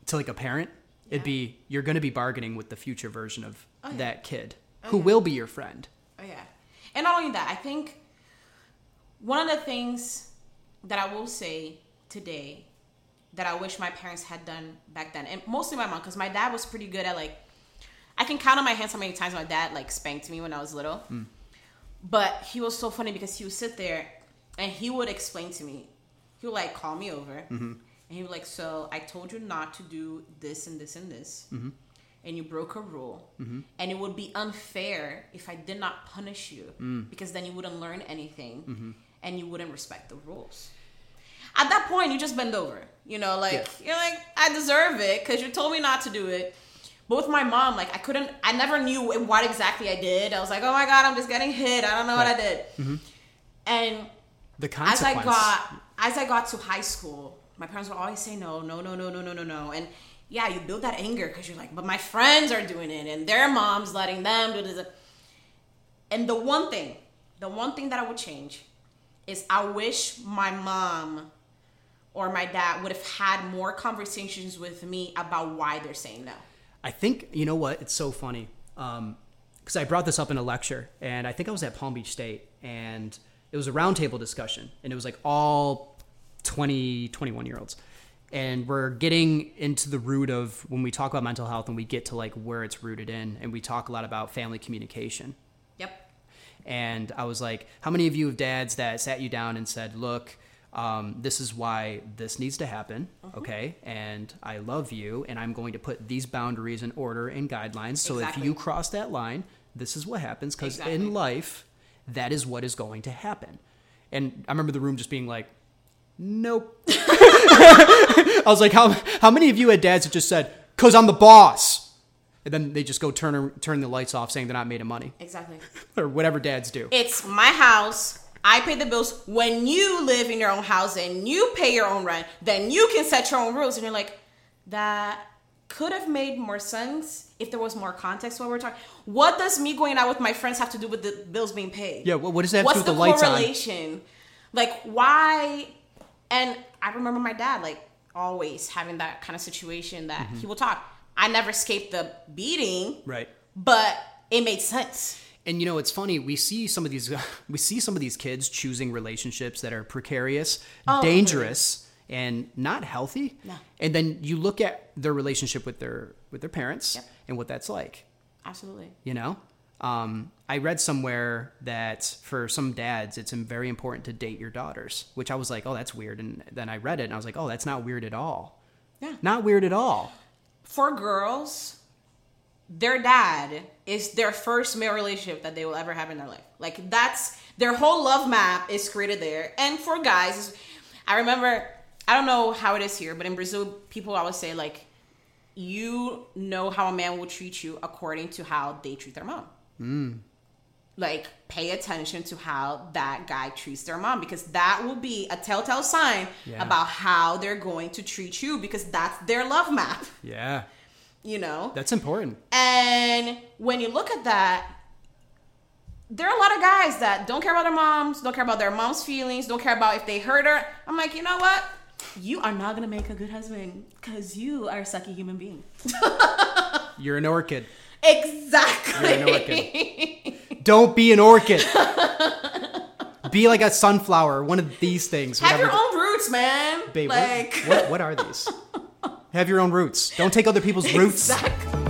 to like a parent, it'd be you're going to be bargaining with the future version of oh, yeah. that kid oh, who will be your friend. Oh yeah, and not only that, I think one of the things that I will say today that I wish my parents had done back then, and mostly my mom, because my dad was pretty good at like, I can count on my hands how many times my dad like spanked me when I was little. Hmm. But he was so funny because he would sit there and he would explain to me. He would like call me over. Mm-hmm. And he would like, so I told you not to do this and this and this, mm-hmm. and you broke a rule, mm-hmm. and it would be unfair if I did not punish you mm. because then you wouldn't learn anything and you wouldn't respect the rules. At that point, you just bend over. You know, like you're like, I deserve it because you told me not to do it. But with my mom, like I couldn't, I never knew what exactly I did. I was like, oh my god, I'm just getting hit. I don't know what I Right. did. Mm-hmm. And The as I got as I got to high school, my parents would always say no, no, no, no, no, no, no, no. And yeah, you build that anger because you're like, but my friends are doing it, and their moms letting them do this. And the one thing, the one thing that I would change is I wish my mom or my dad would have had more conversations with me about why they're saying no. I think you know what? It's so funny um, because I brought this up in a lecture, and I think I was at Palm Beach State, and it was a roundtable discussion, and it was like all 20, 21 year olds, and we're getting into the root of when we talk about mental health, and we get to like where it's rooted in, and we talk a lot about family communication. And I was like, how many of you have dads that sat you down and said, look, um, this is why this needs to happen, okay? And I love you, and I'm going to put these boundaries in order and guidelines. So Exactly. if you cross that line, this is what happens. Because Exactly. in life, that is what is going to happen. And I remember the room just being like, nope. I was like, how, how many of you had dads that just said, because I'm the boss? And then they just go turn, turn the lights off saying they're not made of money Exactly. or whatever dads do. It's my house. I pay the bills. When you live in your own house and you pay your own rent, then you can set your own rules. And you're like, that could have made more sense if there was more context what we're talking. What does me going out with my friends have to do with the bills being paid? Yeah, what, what does that have What's to do the with the lights on? correlation? Like, why? And I remember my dad, like, always having that kind of situation that Mm-hmm. he will talk. I never escaped the beating, Right. but it made sense. And you know, it's funny. We see some of these. We see some of these kids choosing relationships that are precarious, Oh, dangerous, and not healthy. No. And then you look at their relationship with their with their parents Yep. and what that's like. Absolutely. You know, um, I read somewhere that for some dads, it's very important to date your daughters, which I was like, oh, that's weird. And then I read it and I was like, oh, that's not weird at all. Yeah. Not weird at all. For girls, their dad is their first male relationship that they will ever have in their life. Like that's their whole love map is created there. And for guys, I remember I don't know how it is here, but in Brazil, people always say like, you know how a man will treat you according to how they treat their mom. Hmm. Like, pay attention to how that guy treats their mom because that will be a telltale sign Yeah. about how they're going to treat you because that's their love map, Yeah, you know? that's important. And when you look at that, there are a lot of guys that don't care about their moms, don't care about their mom's feelings, don't care about if they hurt her. I'm like, you know what? You are not gonna make a good husband because you are a sucky human being. You're an orchid. Exactly. You're an orchid. Don't be an orchid. be like a sunflower. One of these things. Have your own roots, man. Babe, what- what, what are these? Have your own roots. Don't take other people's roots. exactly.